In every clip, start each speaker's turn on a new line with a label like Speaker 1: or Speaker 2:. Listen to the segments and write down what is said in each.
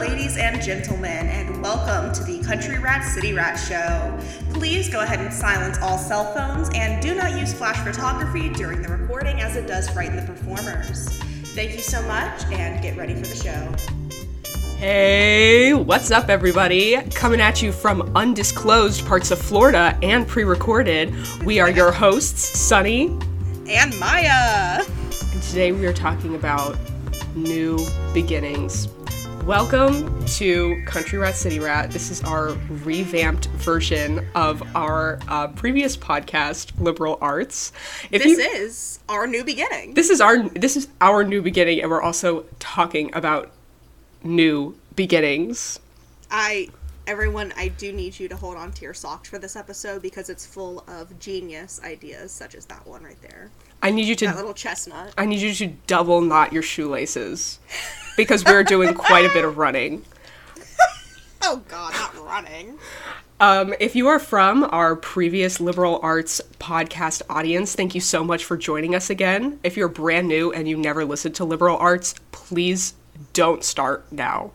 Speaker 1: ladies and gentlemen, and welcome to the Country Rat City Rat Show. Please go ahead and silence all cell phones and do not use flash photography during the recording as it does frighten the performers. Thank you so much and get ready for the show.
Speaker 2: Hey, what's up, everybody? Coming at you from undisclosed parts of Florida and pre recorded, we are your hosts, Sunny.
Speaker 1: And Maya.
Speaker 2: And today we are talking about new beginnings. Welcome to Country Rat City Rat. This is our revamped version of our uh, previous podcast, Liberal Arts.
Speaker 1: If this you, is our new beginning.
Speaker 2: This is our this is our new beginning, and we're also talking about new beginnings.
Speaker 1: I everyone, I do need you to hold on to your socks for this episode because it's full of genius ideas, such as that one right there.
Speaker 2: I need you to
Speaker 1: that little chestnut.
Speaker 2: I need you to double knot your shoelaces because we're doing quite a bit of running.
Speaker 1: oh God, not running.
Speaker 2: Um, if you are from our previous liberal arts podcast audience, thank you so much for joining us again. If you're brand new and you never listened to liberal arts, please don't start now.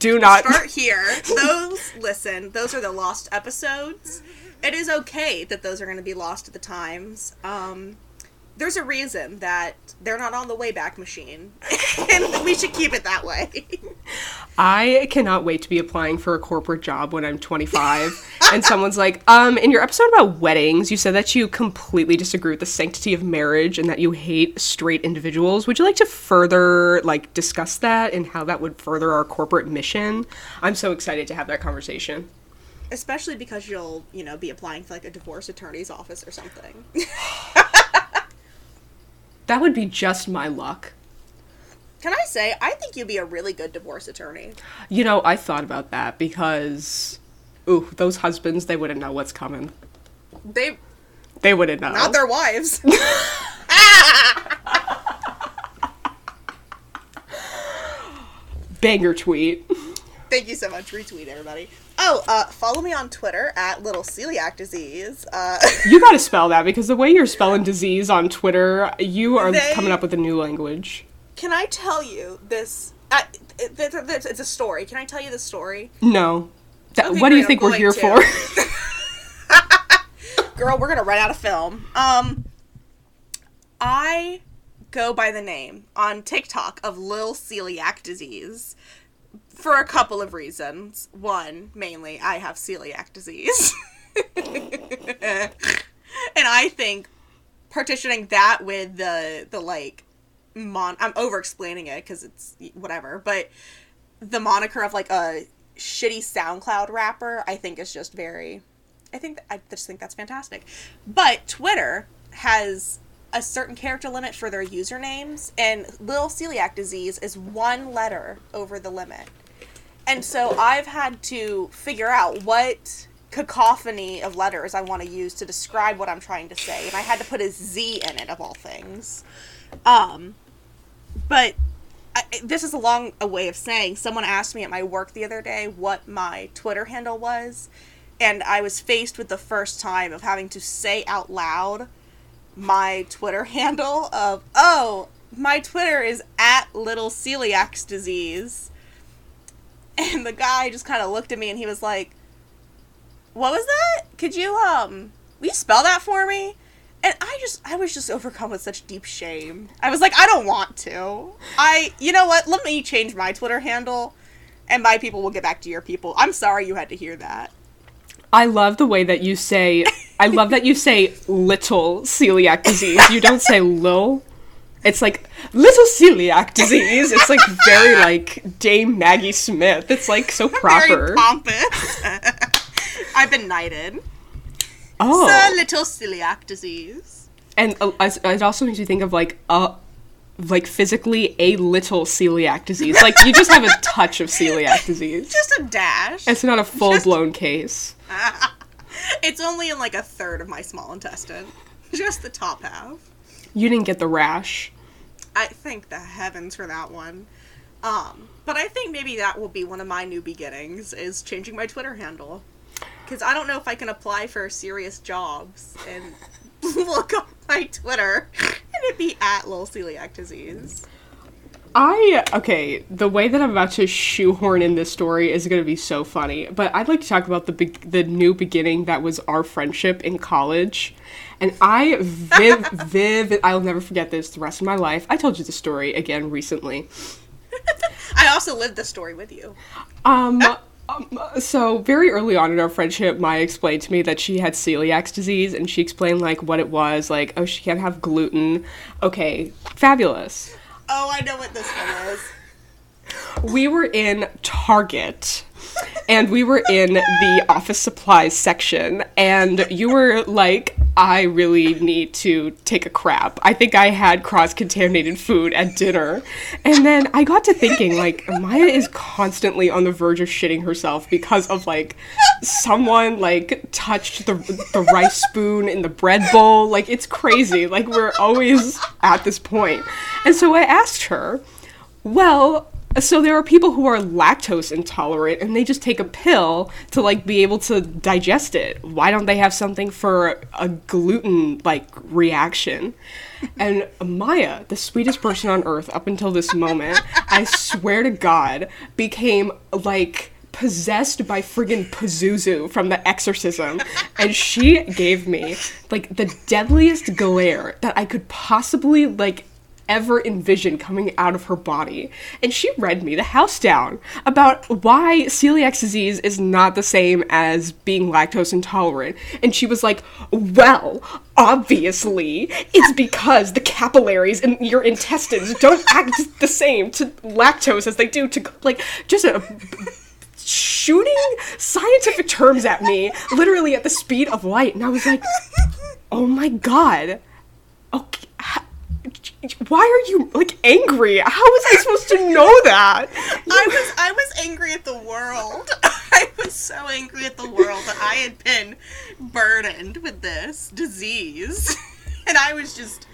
Speaker 2: Do not
Speaker 1: start here. Those listen, those are the lost episodes. It is okay that those are going to be lost at the times. Um, there's a reason that they're not on the Wayback Machine, and we should keep it that way.
Speaker 2: I cannot wait to be applying for a corporate job when I'm 25, and someone's like, "Um, in your episode about weddings, you said that you completely disagree with the sanctity of marriage and that you hate straight individuals. Would you like to further like discuss that and how that would further our corporate mission?" I'm so excited to have that conversation
Speaker 1: especially because you'll you know be applying for like a divorce attorney's office or something
Speaker 2: That would be just my luck.
Speaker 1: Can I say, I think you'd be a really good divorce attorney.
Speaker 2: You know, I thought about that because, ooh, those husbands, they wouldn't know what's coming.
Speaker 1: They.
Speaker 2: They wouldn't know.
Speaker 1: Not their wives.
Speaker 2: Banger tweet.
Speaker 1: Thank you so much. Retweet, everybody. Oh, uh, follow me on Twitter at Little Celiac Disease. Uh,
Speaker 2: you gotta spell that because the way you're spelling disease on Twitter, you are they, coming up with a new language.
Speaker 1: Can I tell you this? Uh, it, it, it, it's a story. Can I tell you the story?
Speaker 2: No. That, okay, what do you think we're here to. for?
Speaker 1: Girl, we're gonna run out of film. Um, I go by the name on TikTok of Lil Celiac Disease for a couple of reasons. One, mainly, I have celiac disease. and I think partitioning that with the the like mon I'm over explaining it because it's whatever, but the moniker of like a shitty SoundCloud rapper, I think is just very I think I just think that's fantastic. But Twitter has a certain character limit for their usernames, and Lil Celiac Disease is one letter over the limit. And so I've had to figure out what cacophony of letters I want to use to describe what I'm trying to say, and I had to put a Z in it of all things. Um, but I, this is a long a way of saying someone asked me at my work the other day what my Twitter handle was, and I was faced with the first time of having to say out loud my Twitter handle of oh my Twitter is at little celiac disease and the guy just kind of looked at me and he was like, "What was that? Could you um, will you spell that for me?" And I just I was just overcome with such deep shame. I was like, "I don't want to. I you know what? Let me change my Twitter handle." And my people will get back to your people. I'm sorry you had to hear that.
Speaker 2: I love the way that you say I love that you say little celiac disease. You don't say lil. It's like little celiac disease. It's like very like Dame Maggie Smith. It's like so proper.
Speaker 1: Very pompous. I've been knighted. Oh, Sir little celiac disease.
Speaker 2: And uh, it also makes me think of like a like physically a little celiac disease. Like you just have a touch of celiac disease.
Speaker 1: Just a dash.
Speaker 2: It's not a full blown case.
Speaker 1: it's only in like a third of my small intestine. Just the top half.
Speaker 2: You didn't get the rash.
Speaker 1: I thank the heavens for that one. Um, but I think maybe that will be one of my new beginnings is changing my Twitter handle. Because I don't know if I can apply for serious jobs and look up my Twitter and it be at Lil Celiac Disease.
Speaker 2: I okay, the way that I'm about to shoehorn in this story is going to be so funny. But I'd like to talk about the be- the new beginning that was our friendship in college. And I viv viv I'll never forget this the rest of my life. I told you the story again recently.
Speaker 1: I also lived the story with you.
Speaker 2: Um, um, so very early on in our friendship, Maya explained to me that she had celiac disease, and she explained like what it was. Like, oh, she can't have gluten. Okay, fabulous.
Speaker 1: Oh, I know what this one is.
Speaker 2: We were in Target. And we were in the office supplies section, and you were like, I really need to take a crap. I think I had cross contaminated food at dinner. And then I got to thinking, like, Maya is constantly on the verge of shitting herself because of, like, someone, like, touched the, the rice spoon in the bread bowl. Like, it's crazy. Like, we're always at this point. And so I asked her, well, so there are people who are lactose intolerant and they just take a pill to like be able to digest it. Why don't they have something for a gluten like reaction? And Maya, the sweetest person on earth up until this moment, I swear to God, became like possessed by friggin' Pazuzu from the exorcism. And she gave me like the deadliest glare that I could possibly like ever envision coming out of her body. And she read me the house down about why celiac disease is not the same as being lactose intolerant. And she was like, well, obviously, it's because the capillaries in your intestines don't act the same to lactose as they do to, like, just a shooting scientific terms at me literally at the speed of light and i was like oh my god okay why are you like angry? How was I supposed to know that?
Speaker 1: I was I was angry at the world. I was so angry at the world that I had been burdened with this disease. And I was just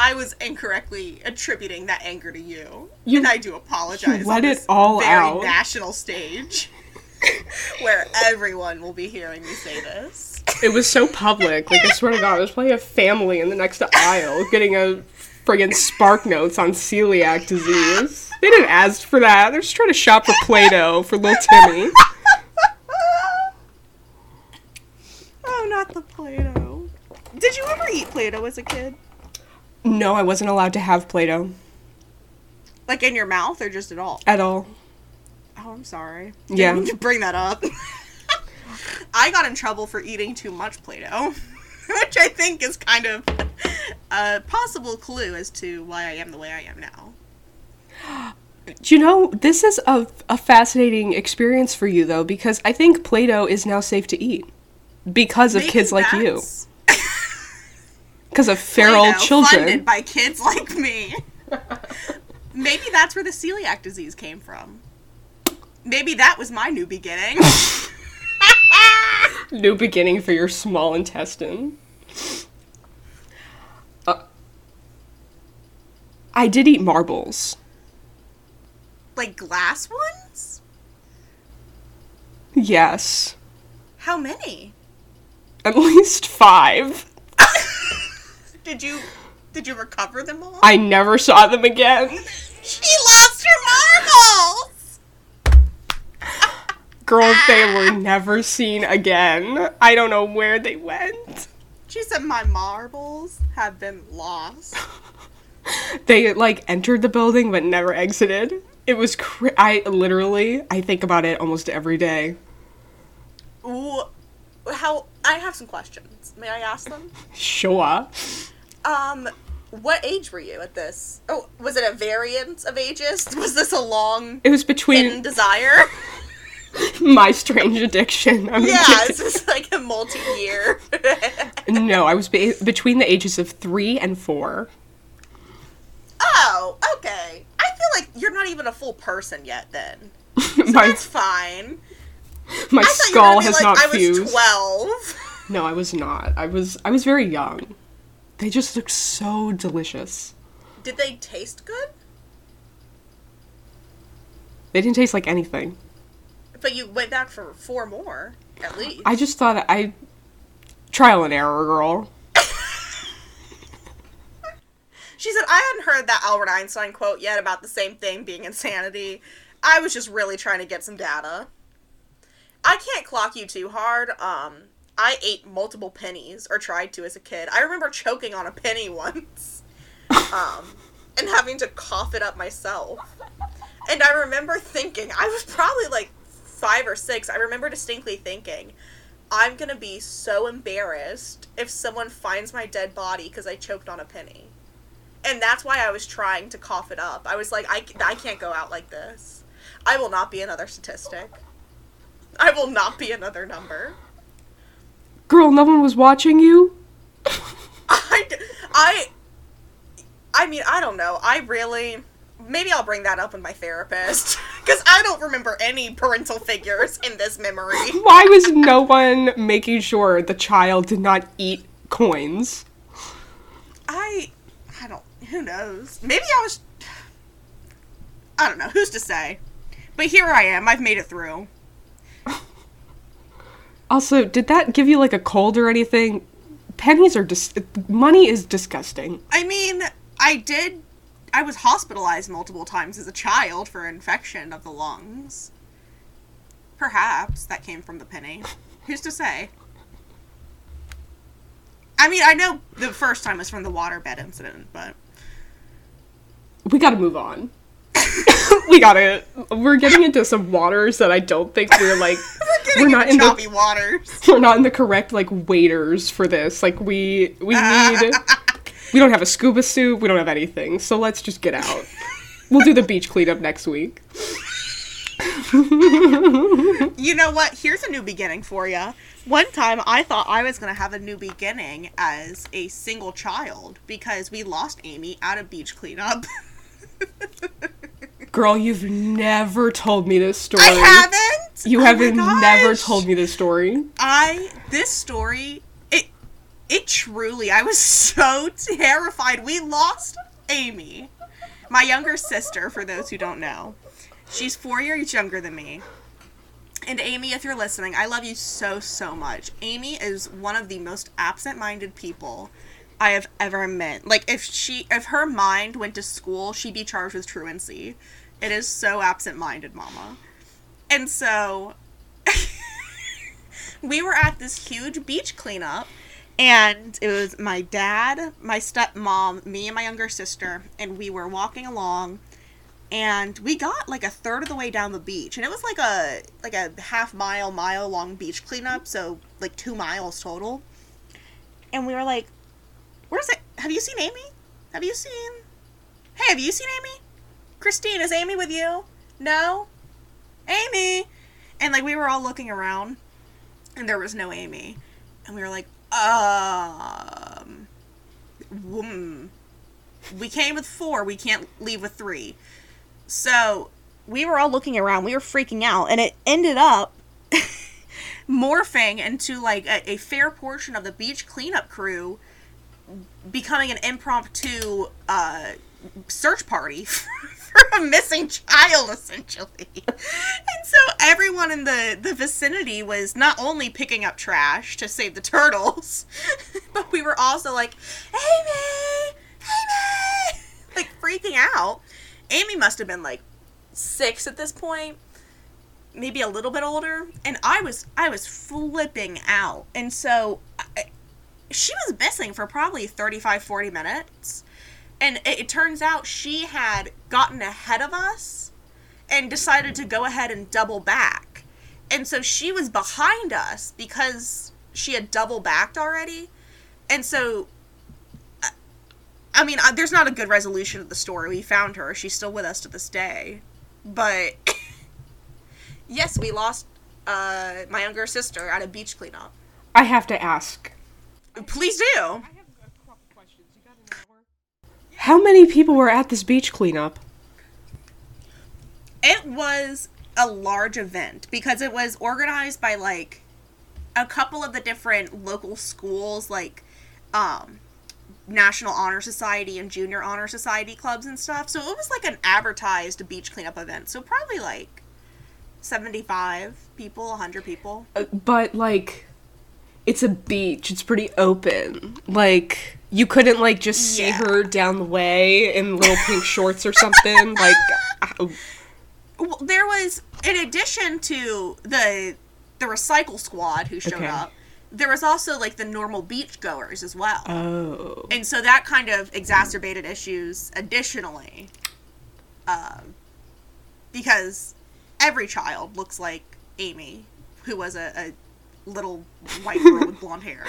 Speaker 1: I was incorrectly attributing that anger to you.
Speaker 2: You-
Speaker 1: and I do apologize.
Speaker 2: let it all
Speaker 1: very
Speaker 2: out.
Speaker 1: national stage. where everyone will be hearing me say this.
Speaker 2: It was so public. Like I swear to God, there's probably a family in the next aisle getting a friggin' spark notes on celiac disease. They didn't ask for that. They're just trying to shop for Play-Doh for little Timmy.
Speaker 1: Oh, not the Play-Doh. Did you ever eat Play-Doh as a kid?
Speaker 2: No, I wasn't allowed to have Play-Doh
Speaker 1: Like in your mouth or just at all?
Speaker 2: at all.
Speaker 1: Oh, I'm sorry.
Speaker 2: Yeah.
Speaker 1: Didn't mean to bring that up. I got in trouble for eating too much Play-Doh, which I think is kind of a possible clue as to why I am the way I am now.
Speaker 2: Do you know, this is a, a fascinating experience for you, though, because I think Play Doh is now safe to eat. Because of
Speaker 1: Maybe
Speaker 2: kids like you. Because of feral children.
Speaker 1: funded by kids like me. Maybe that's where the celiac disease came from. Maybe that was my new beginning.
Speaker 2: New beginning for your small intestine. Uh, I did eat marbles.
Speaker 1: like glass ones?
Speaker 2: Yes.
Speaker 1: How many?
Speaker 2: At least five.
Speaker 1: Did you did you recover them all?
Speaker 2: I never saw them again.
Speaker 1: she lost her marbles.
Speaker 2: Girl, they were never seen again. I don't know where they went.
Speaker 1: She said my marbles have been lost.
Speaker 2: They like entered the building but never exited. It was cr- I literally I think about it almost every day.
Speaker 1: Ooh, how? I have some questions. May I ask them?
Speaker 2: Sure.
Speaker 1: Um, what age were you at this? Oh, was it a variance of ages? Was this a long
Speaker 2: It was between
Speaker 1: desire?
Speaker 2: my strange addiction. I'm
Speaker 1: yeah, this was like a multi-year.
Speaker 2: No, I was be- between the ages of three and four.
Speaker 1: Oh, okay. I feel like you're not even a full person yet. Then
Speaker 2: my
Speaker 1: that's fine.
Speaker 2: my
Speaker 1: I
Speaker 2: skull has
Speaker 1: like,
Speaker 2: not
Speaker 1: I was
Speaker 2: fused.
Speaker 1: twelve.
Speaker 2: No, I was not. I was I was very young. They just look so delicious.
Speaker 1: Did they taste good?
Speaker 2: They didn't taste like anything.
Speaker 1: But you went back for four more, at least.
Speaker 2: I just thought I trial and error, girl.
Speaker 1: She said, I hadn't heard that Albert Einstein quote yet about the same thing being insanity. I was just really trying to get some data. I can't clock you too hard. Um, I ate multiple pennies, or tried to as a kid. I remember choking on a penny once. Um, and having to cough it up myself. And I remember thinking, I was probably like five or six. I remember distinctly thinking, I'm gonna be so embarrassed if someone finds my dead body because I choked on a penny. And that's why I was trying to cough it up. I was like, I, I can't go out like this. I will not be another statistic. I will not be another number.
Speaker 2: Girl, no one was watching you?
Speaker 1: I, I, I mean, I don't know. I really. Maybe I'll bring that up with my therapist. Because I don't remember any parental figures in this memory.
Speaker 2: Why was no one making sure the child did not eat coins?
Speaker 1: I. Who knows? Maybe I was. I don't know. Who's to say? But here I am. I've made it through.
Speaker 2: Also, did that give you like a cold or anything? Pennies are dis- money is disgusting.
Speaker 1: I mean, I did. I was hospitalized multiple times as a child for infection of the lungs. Perhaps that came from the penny. Who's to say? I mean, I know the first time was from the waterbed incident, but
Speaker 2: We got to move on. we got to we're getting into some waters that I don't think we're like
Speaker 1: we're,
Speaker 2: We're not in the-
Speaker 1: choppy waters.
Speaker 2: we're not in the correct like waiters for this. Like we we need we don't have a scuba suit, we don't have anything. So let's just get out. We'll do the beach cleanup next week.
Speaker 1: You know what? Here's a new beginning for you. One time I thought I was going to have a new beginning as a single child because we lost Amy at a beach cleanup.
Speaker 2: Girl, you've never told me this story.
Speaker 1: I haven't.
Speaker 2: You
Speaker 1: Oh
Speaker 2: haven't never told me this story.
Speaker 1: I this story it it truly I was so terrified. We lost Amy, my younger sister. For those who don't know, she's four years younger than me. And Amy, if you're listening, I love you so so much. Amy is one of the most absent-minded people I have ever met. Like if she if her mind went to school, she'd be charged with truancy. It is so absent-minded, mama. And so we were at this huge beach cleanup and it was my dad, my stepmom, me and my younger sister, and we were walking along and we got like a third of the way down the beach and it was like a like a half mile mile long beach cleanup so like two miles total and we were like where's it? Have you seen amy? Have you seen hey have you seen amy? Christine is amy with you? No? Amy? And like we were all looking around and there was no amy. And we were like um hmm. we came with four we can't leave with three. So we were all looking around. We were freaking out, and it ended up morphing into like a, a fair portion of the beach cleanup crew becoming an impromptu uh, search party for a missing child, essentially. and so everyone in the the vicinity was not only picking up trash to save the turtles, but we were also like, Amy, Amy, like freaking out. Amy must have been like six at this point, maybe a little bit older, and I was I was flipping out. And so she was missing for probably 35 40 minutes. And it, it turns out she had gotten ahead of us and decided to go ahead and double back. And so she was behind us because she had double backed already. And so I mean, uh, there's not a good resolution of the story. We found her. She's still with us to this day. But yes, we lost uh, my younger sister at a beach cleanup.
Speaker 2: I have to ask.
Speaker 1: Please do.
Speaker 2: How many people were at this beach cleanup?
Speaker 1: It was a large event because it was organized by like a couple of the different local schools, like um, National Honor Society and Junior Honor Society clubs and stuff. So it was like an advertised beach cleanup event. So probably like 75 people, 100 people.
Speaker 2: Uh, But like it's a beach. It's pretty open. Like You couldn't like just see her down the way in little pink shorts or something. Like, uh,
Speaker 1: Well, there was, in addition to the the recycle squad who showed
Speaker 2: Okay.
Speaker 1: up, there was also like the normal beach goers as well.
Speaker 2: oh,
Speaker 1: and so that kind of exacerbated issues additionally um, because every child looks like amy who was a, a little white girl with blonde hair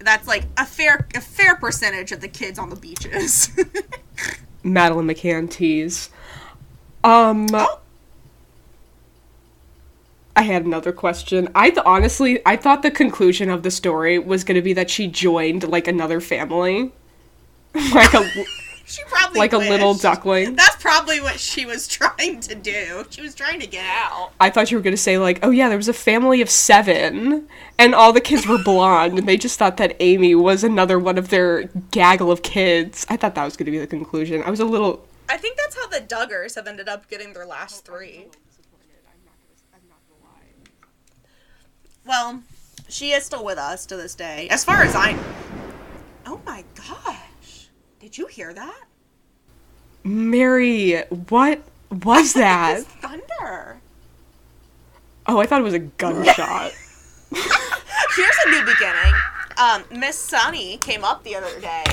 Speaker 1: that's like a fair a fair percentage of the kids on the beaches
Speaker 2: Madeleine McCann tease. Um, I had another question. I th- honestly, I thought the conclusion of the story was going to be that she joined like another family, like a
Speaker 1: she probably
Speaker 2: like a little duckling.
Speaker 1: that's probably what she was trying to do she was trying to get out
Speaker 2: I thought you were going to say like, oh yeah, there was a family of seven, and all the kids were blonde, and they just thought that Amy was another one of their gaggle of kids. I thought that was going to be the conclusion. I was a little.
Speaker 1: i think that's how the duggars have ended up getting their last three Well, she is still with us to this day, as far as I know. Oh my gosh. Did you hear that?
Speaker 2: Mary, what was that?
Speaker 1: It's thunder.
Speaker 2: Oh, I thought it was a gunshot.
Speaker 1: Here's a new beginning. Um, Miss Sunny came up the other day,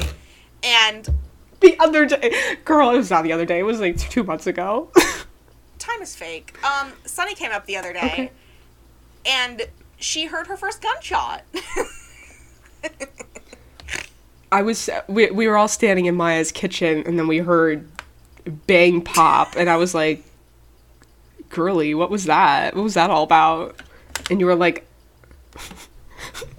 Speaker 1: and
Speaker 2: the other day, girl, it was not the other day. It was like two months ago.
Speaker 1: time is fake. Um, Sunny came up the other day,
Speaker 2: Okay.
Speaker 1: and she heard her first gunshot.
Speaker 2: I was we we were all standing in Maya's kitchen, and then we heard bang pop, and I was like, "Girly, what was that? What was that all about?" And you were like.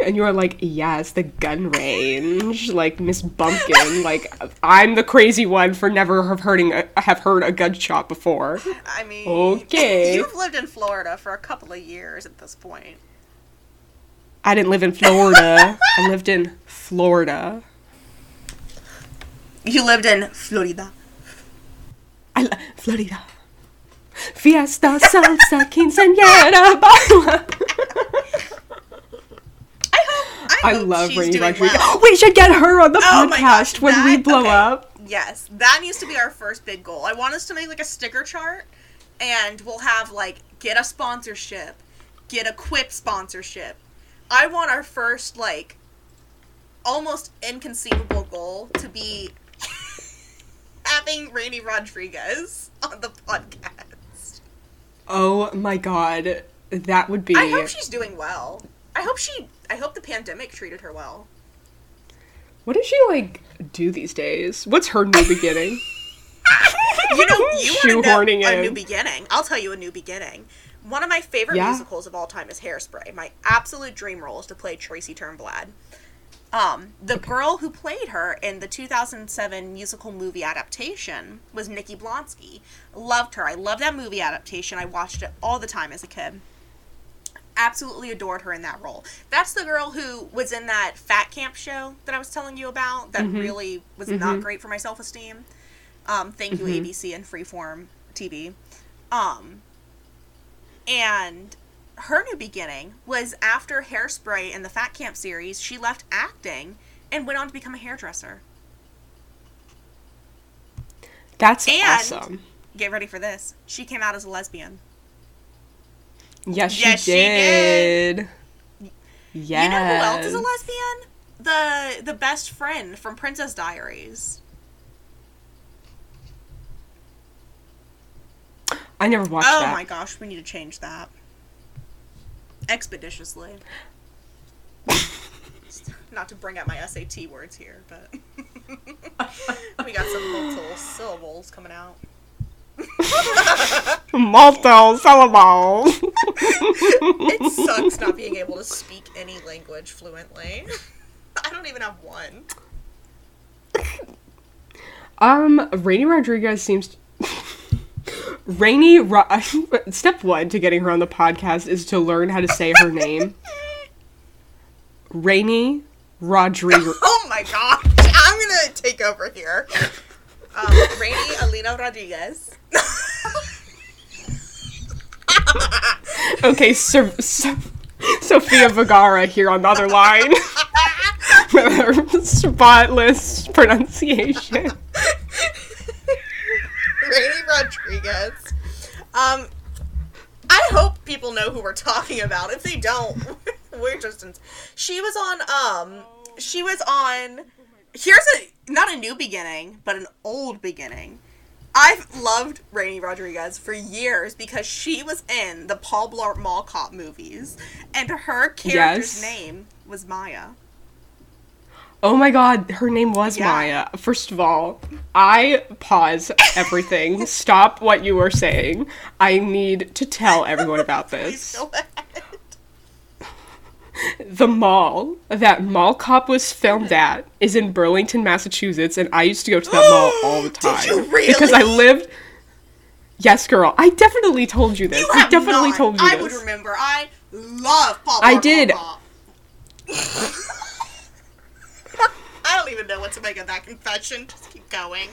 Speaker 2: And you were like, yes, the gun range, like Miss Bumpkin. like I'm the crazy one for never have hearding a, have heard a gunshot before.
Speaker 1: I mean,
Speaker 2: Okay.
Speaker 1: you've lived in Florida for a couple of years at this point.
Speaker 2: I didn't live in Florida. I lived in Florida.
Speaker 1: You lived in Florida.
Speaker 2: I lo- Florida. Fiesta, salsa, quinceañera, baila.
Speaker 1: I hope. I,
Speaker 2: I
Speaker 1: hope
Speaker 2: love
Speaker 1: Raini
Speaker 2: Rodriguez.
Speaker 1: well.
Speaker 2: We should get her on the
Speaker 1: Oh gosh,
Speaker 2: podcast when we blow
Speaker 1: okay.
Speaker 2: up.
Speaker 1: Yes, that needs to be our first big goal. I want us to make like a sticker chart, and we'll have like get a sponsorship, get a Quip sponsorship. I want our first like almost inconceivable goal to be having Raini Rodriguez on the podcast.
Speaker 2: Oh my god, that would be.
Speaker 1: I hope she's doing well. I hope she. I hope the pandemic treated her well.
Speaker 2: What does she like do these days? What's her new beginning?
Speaker 1: You know, you to know a
Speaker 2: in.
Speaker 1: new beginning. I'll tell you a new beginning. One of my favorite
Speaker 2: Yeah?
Speaker 1: musicals of all time is Hairspray. My absolute dream role is to play Tracy Turnblad. Um, the girl who played her in the 2007 musical movie adaptation was Nikki Blonsky. Loved her. I love that movie adaptation. I watched it all the time as a kid. Absolutely adored her in that role. That's the girl who was in that Fat Camp show that I was telling you about that really was not great for my self esteem. Um, thank you, ABC and Freeform TV. Um, and her new beginning was after Hairspray and the Fat Camp series, she left acting and went on to become a hairdresser.
Speaker 2: That's
Speaker 1: And-
Speaker 2: awesome.
Speaker 1: Get ready for this. She came out as a lesbian.
Speaker 2: Yes, she
Speaker 1: Yes, she
Speaker 2: did.
Speaker 1: did.
Speaker 2: Yes.
Speaker 1: You know who else is a lesbian? The the best friend from Princess Diaries.
Speaker 2: I never watched
Speaker 1: oh
Speaker 2: that.
Speaker 1: my gosh, we need to change that. Expeditiously. Not to bring out my SAT words here, but we got some multiple syllables coming out.
Speaker 2: Multiple syllables.
Speaker 1: It sucks not being able to speak any language fluently. I don't even have one.
Speaker 2: Um, Raini Rodriguez seems. Raini. Ro- Step one to getting her on the podcast is to learn how to say her name. Raini Rodriguez.
Speaker 1: Oh my gosh, I'm gonna take over here. Um, Raini Alina Rodriguez.
Speaker 2: Okay, so, so, Sofia Vergara here on the other line. spotless pronunciation.
Speaker 1: Raini Rodriguez. Um, I hope people know who we're talking about. If they don't, we're just. In- she was on. Um, she was on. Here's a not a new beginning, but an old beginning. I've loved Raini Rodriguez for years because she was in the Paul Blart Mall Cop movies, and her character's
Speaker 2: Yes.
Speaker 1: name was Maya.
Speaker 2: Oh my god, her name was
Speaker 1: Yeah.
Speaker 2: Maya. First of all, I pause everything. Stop what you are saying. I need to tell everyone about this. The mall that Mall Cop was filmed at is in Burlington, Massachusetts, and I used to go to that mall all the
Speaker 1: Did
Speaker 2: time.
Speaker 1: you really?
Speaker 2: Because I lived. Yes, girl. I definitely told you this.
Speaker 1: You
Speaker 2: I definitely
Speaker 1: not.
Speaker 2: told you
Speaker 1: I
Speaker 2: this.
Speaker 1: would remember. I love Paul.
Speaker 2: I did.
Speaker 1: Mall Cop. I don't even know what to make of that confession. Just keep going.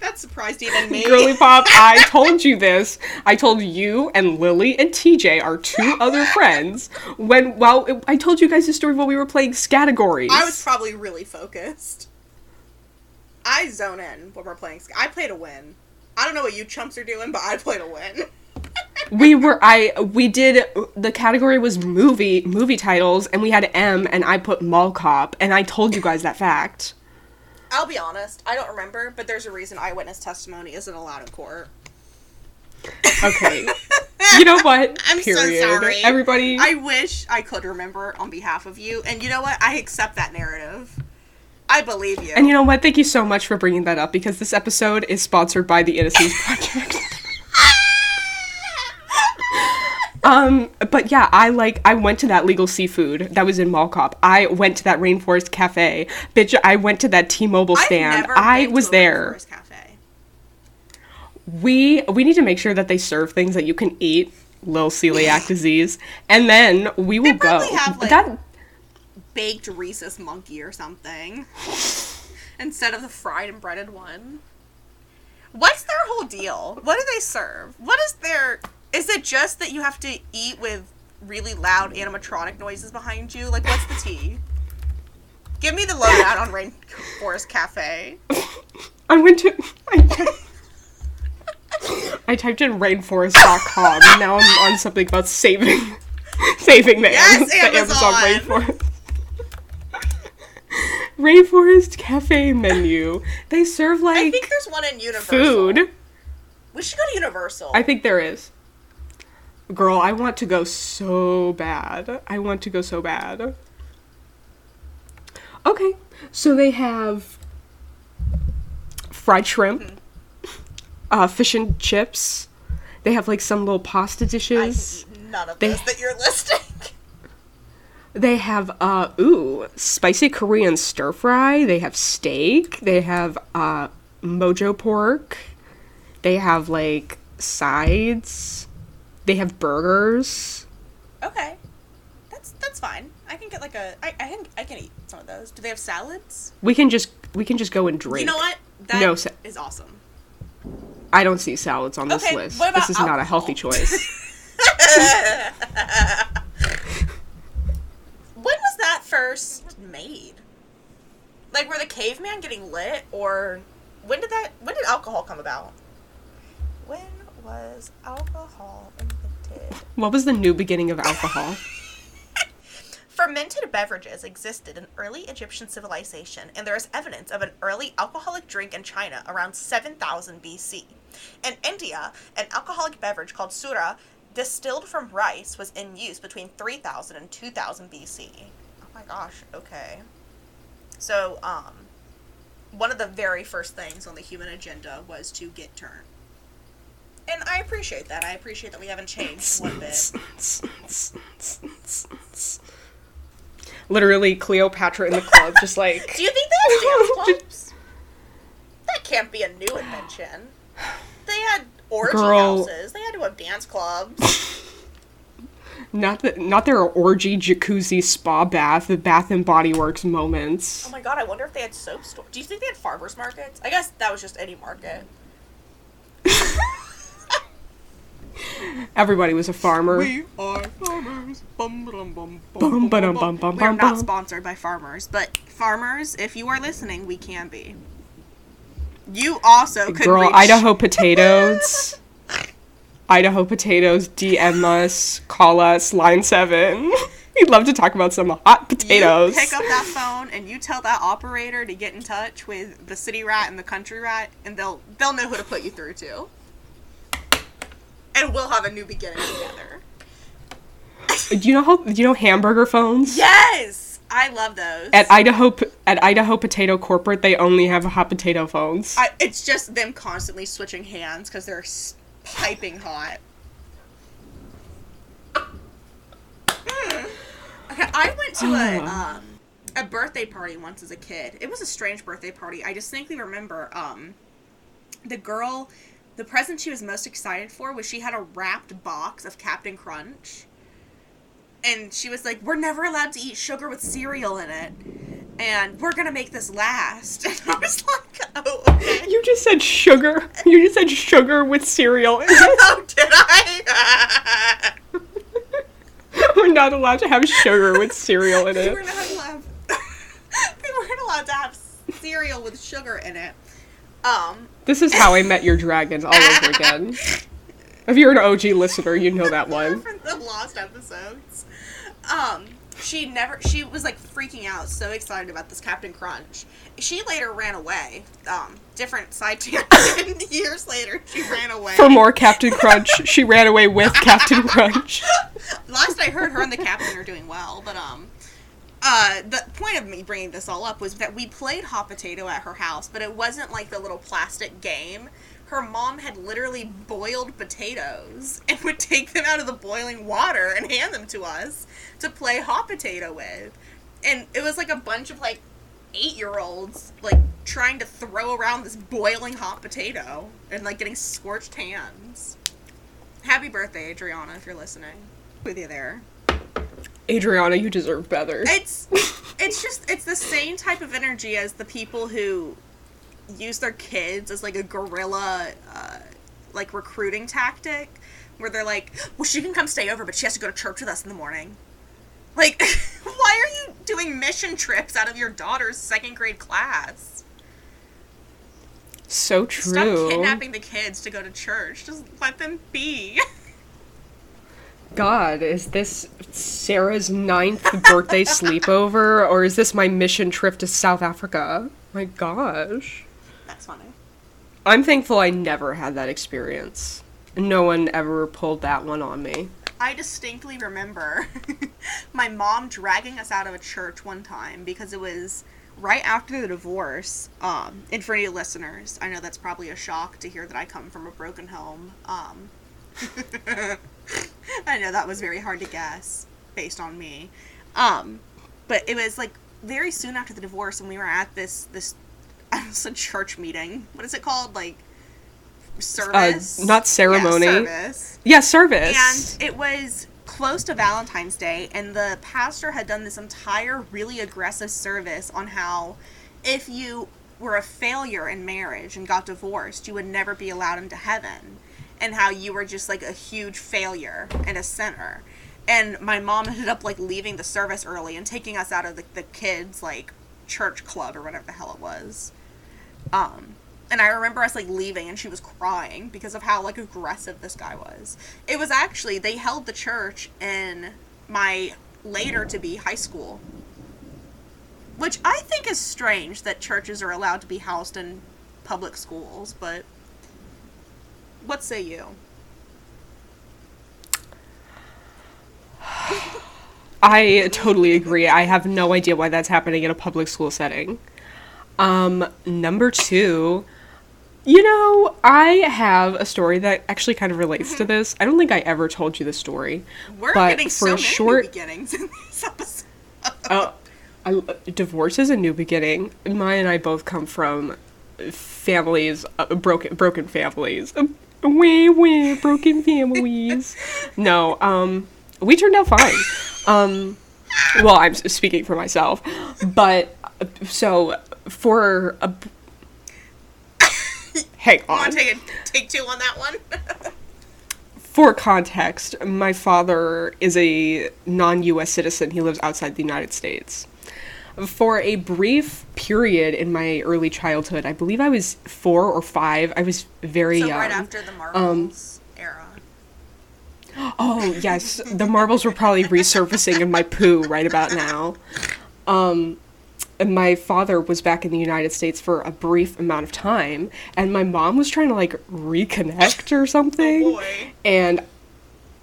Speaker 1: That surprised even me.
Speaker 2: Girly Pop, I told you this. I told you and Lily and TJ, our two other friends, when well, I told you guys the story while we were playing Scattergories.
Speaker 1: I was probably really focused. I zone in when we're playing. I play to win. I don't know what you chumps are doing, but I play to win.
Speaker 2: we were I we did the category was movie movie titles and we had M and I put Mall Cop and I told you guys that fact.
Speaker 1: I'll be honest. I don't remember, but there's a reason eyewitness testimony isn't allowed in court.
Speaker 2: Okay. you know what?
Speaker 1: I'm so sorry.
Speaker 2: Everybody
Speaker 1: I wish I could remember on behalf of you, and you know what? I accept that narrative. I believe you.
Speaker 2: And you know what? Thank you so much for bringing that up because this episode is sponsored by the Innocence Project. Um, but yeah, I like I went to that legal seafood that was in Mall Cop. I went to that Rainforest Cafe. Bitch, I went to that T-Mobile stand. I was there. We we need to make sure that they serve things that you can eat, little celiac disease, and then we will go.
Speaker 1: have, like-
Speaker 2: that
Speaker 1: Baked rhesus monkey or something instead of the fried and breaded one. What's their whole deal? What do they serve? What is their? Is it just that you have to eat with really loud animatronic noises behind you? Like, what's the tea? Give me the lowdown on Rainforest Cafe.
Speaker 2: I went to I, I typed in rainforest.com and now I'm on something about saving saving the,
Speaker 1: Yes,
Speaker 2: Am- the Amazon
Speaker 1: Amazon.
Speaker 2: rainforest. Rainforest cafe menu. They serve like I
Speaker 1: think there's one in Universal.
Speaker 2: food.
Speaker 1: We should go to Universal.
Speaker 2: I think there is. Girl, I want to go so bad. I want to go so bad. Okay, so they have fried shrimp, uh, fish and chips. They have like some little pasta dishes.
Speaker 1: eat none of
Speaker 2: They-
Speaker 1: this that you're listing.
Speaker 2: They have uh ooh, spicy Korean stir fry. They have steak. They have uh mojo pork. They have like sides. They have burgers.
Speaker 1: Okay, that's that's fine. I can get like a. I I can I can eat some of those. Do they have salads?
Speaker 2: We can just we can just go and drink.
Speaker 1: You know what? That
Speaker 2: No
Speaker 1: is awesome.
Speaker 2: I don't see salads on this
Speaker 1: Okay,
Speaker 2: list.
Speaker 1: what
Speaker 2: This
Speaker 1: about
Speaker 2: is not a healthy choice.
Speaker 1: When was that first made? Like, were the caveman getting lit, or when did that? When did alcohol come about? When was alcohol invented?
Speaker 2: What was the new beginning of alcohol?
Speaker 1: Fermented beverages existed in early Egyptian civilization, and there is evidence of an early alcoholic drink in China around 7000 BC. In India, an alcoholic beverage called sura, distilled from rice, was in use between 3000 and 2000 BC. Oh my gosh, okay. So, um, one of the very first things on the human agenda was to get turned. And I appreciate that. I appreciate that we haven't changed one bit.
Speaker 2: Literally Cleopatra in the club, just like
Speaker 1: Do you think they have dance clubs? That can't be a new invention. They had orgy
Speaker 2: Girl.
Speaker 1: houses. They had to have dance clubs.
Speaker 2: not the, not their orgy jacuzzi spa bath, the Bath and Body Works moments.
Speaker 1: Oh my god, I wonder if they had soap stores. Do you think they had farmers markets? I guess that was just any market.
Speaker 2: Everybody was a farmer.
Speaker 1: We are farmers. Farms. Bum, bum, bum,
Speaker 2: Bum, ba-dum, bum, bum,
Speaker 1: We are not sponsored by farmers, but farmers, if you are listening, we can be. You also could
Speaker 2: Girl,
Speaker 1: reach-
Speaker 2: Idaho potatoes. Idaho potatoes, DM us, call us, line seven. We'd love to talk about some hot potatoes.
Speaker 1: You pick up that phone and you tell that operator to get in touch with the city rat and the country rat, and they'll they'll know who to put you through to. And we'll have a new beginning together.
Speaker 2: Do you know how? Do you know hamburger phones?
Speaker 1: Yes, I love those.
Speaker 2: At Idaho at Idaho Potato Corporate, they only have hot potato phones.
Speaker 1: I, it's just them constantly switching hands because they're s- piping hot. Mm. Okay, I went to a um, a birthday party once as a kid. It was a strange birthday party. I distinctly remember um, the girl, the present she was most excited for was she had a wrapped box of Captain Crunch, and she was like, "We're never allowed to eat sugar with cereal in it." And we're gonna make this last. And I was like, oh, okay.
Speaker 2: you just said sugar. You just said sugar with cereal.
Speaker 1: oh, did I?
Speaker 2: We're not allowed to have sugar with cereal in
Speaker 1: we
Speaker 2: it.
Speaker 1: weren't allowed we weren't allowed to have cereal with sugar in it. Um,
Speaker 2: This is how I met your dragon all over again. If you're an OG listener, you know that one.
Speaker 1: from the lost episodes. Um, she never. She was like freaking out, so excited about this Captain Crunch. She later ran away. Um, different side tangent. Years later, she ran away.
Speaker 2: For more Captain Crunch, she ran away with Captain Crunch.
Speaker 1: Last I heard, her and the captain are doing well, but um, uh, the point of me bringing this all up was that we played hot potato at her house, but it wasn't like the little plastic game. Her mom had literally boiled potatoes and would take them out of the boiling water and hand them to us to play hot potato with. And it was like a bunch of like eight year olds like trying to throw around this boiling hot potato and like getting scorched hands. Happy birthday, Adriana, if you're listening. With you there.
Speaker 2: Adriana, you deserve better.
Speaker 1: It's it's just it's the same type of energy as the people who use their kids as like a guerrilla uh, like recruiting tactic where they're like, "Well, she can come stay over, but she has to go to church with us in the morning." Like, why are you doing mission trips out of your daughter's second grade class?
Speaker 2: So true.
Speaker 1: Stop kidnapping the kids to go to church. Just let them be.
Speaker 2: God, is this Sarah's ninth birthday sleepover, or is this my mission trip to South Africa? My gosh.
Speaker 1: That's funny.
Speaker 2: I'm thankful I never had that experience. No one ever pulled that one on me.
Speaker 1: I distinctly remember my mom dragging us out of a church one time because it was right after the divorce. Um, and for any listeners, I know that's probably a shock to hear that I come from a broken home. Um, I know that was very hard to guess based on me. Um, but it was like very soon after the divorce, and we were at this this was a church meeting. What is it called? Like service?
Speaker 2: Uh, not ceremony.
Speaker 1: Yeah, service.
Speaker 2: Yeah, service.
Speaker 1: And it was close to Valentine's Day, and the pastor had done this entire really aggressive service on how if you were a failure in marriage and got divorced, you would never be allowed into heaven, and how you were just like a huge failure and a sinner. And my mom ended up like leaving the service early and taking us out of the, the kids' like church club or whatever the hell it was. Um, and I remember us like leaving and she was crying because of how like aggressive this guy was. It was actually they held the church in my later to be high school. Which I think is strange that churches are allowed to be housed in public schools, but what say you?
Speaker 2: I totally agree. I have no idea why that's happening in a public school setting. Um, number two, you know, I have a story that actually kind of relates to this. I don't think I ever told you the story.
Speaker 1: We're
Speaker 2: But
Speaker 1: getting
Speaker 2: for
Speaker 1: so
Speaker 2: a
Speaker 1: many
Speaker 2: short-
Speaker 1: new beginnings in this episode.
Speaker 2: Uh, I, divorce is a new beginning. Maya and I both come from families, uh, broken broken families. Wee wee, broken families. No, um, we turned out fine. Um, well, I'm speaking for myself, but so for a. Hang
Speaker 1: Want
Speaker 2: on.
Speaker 1: to take a take two on that one?
Speaker 2: for context, my father is a non US citizen. He lives outside the United States. For a brief period in my early childhood, I believe I was four or five, I was very
Speaker 1: So
Speaker 2: young.
Speaker 1: right after the Marvels era.
Speaker 2: Oh, yes. The marbles were probably resurfacing in my poo right about now. Um, and my father was back in the United States for a brief amount of time, and my mom was trying to like reconnect or something.
Speaker 1: Oh, boy.
Speaker 2: And,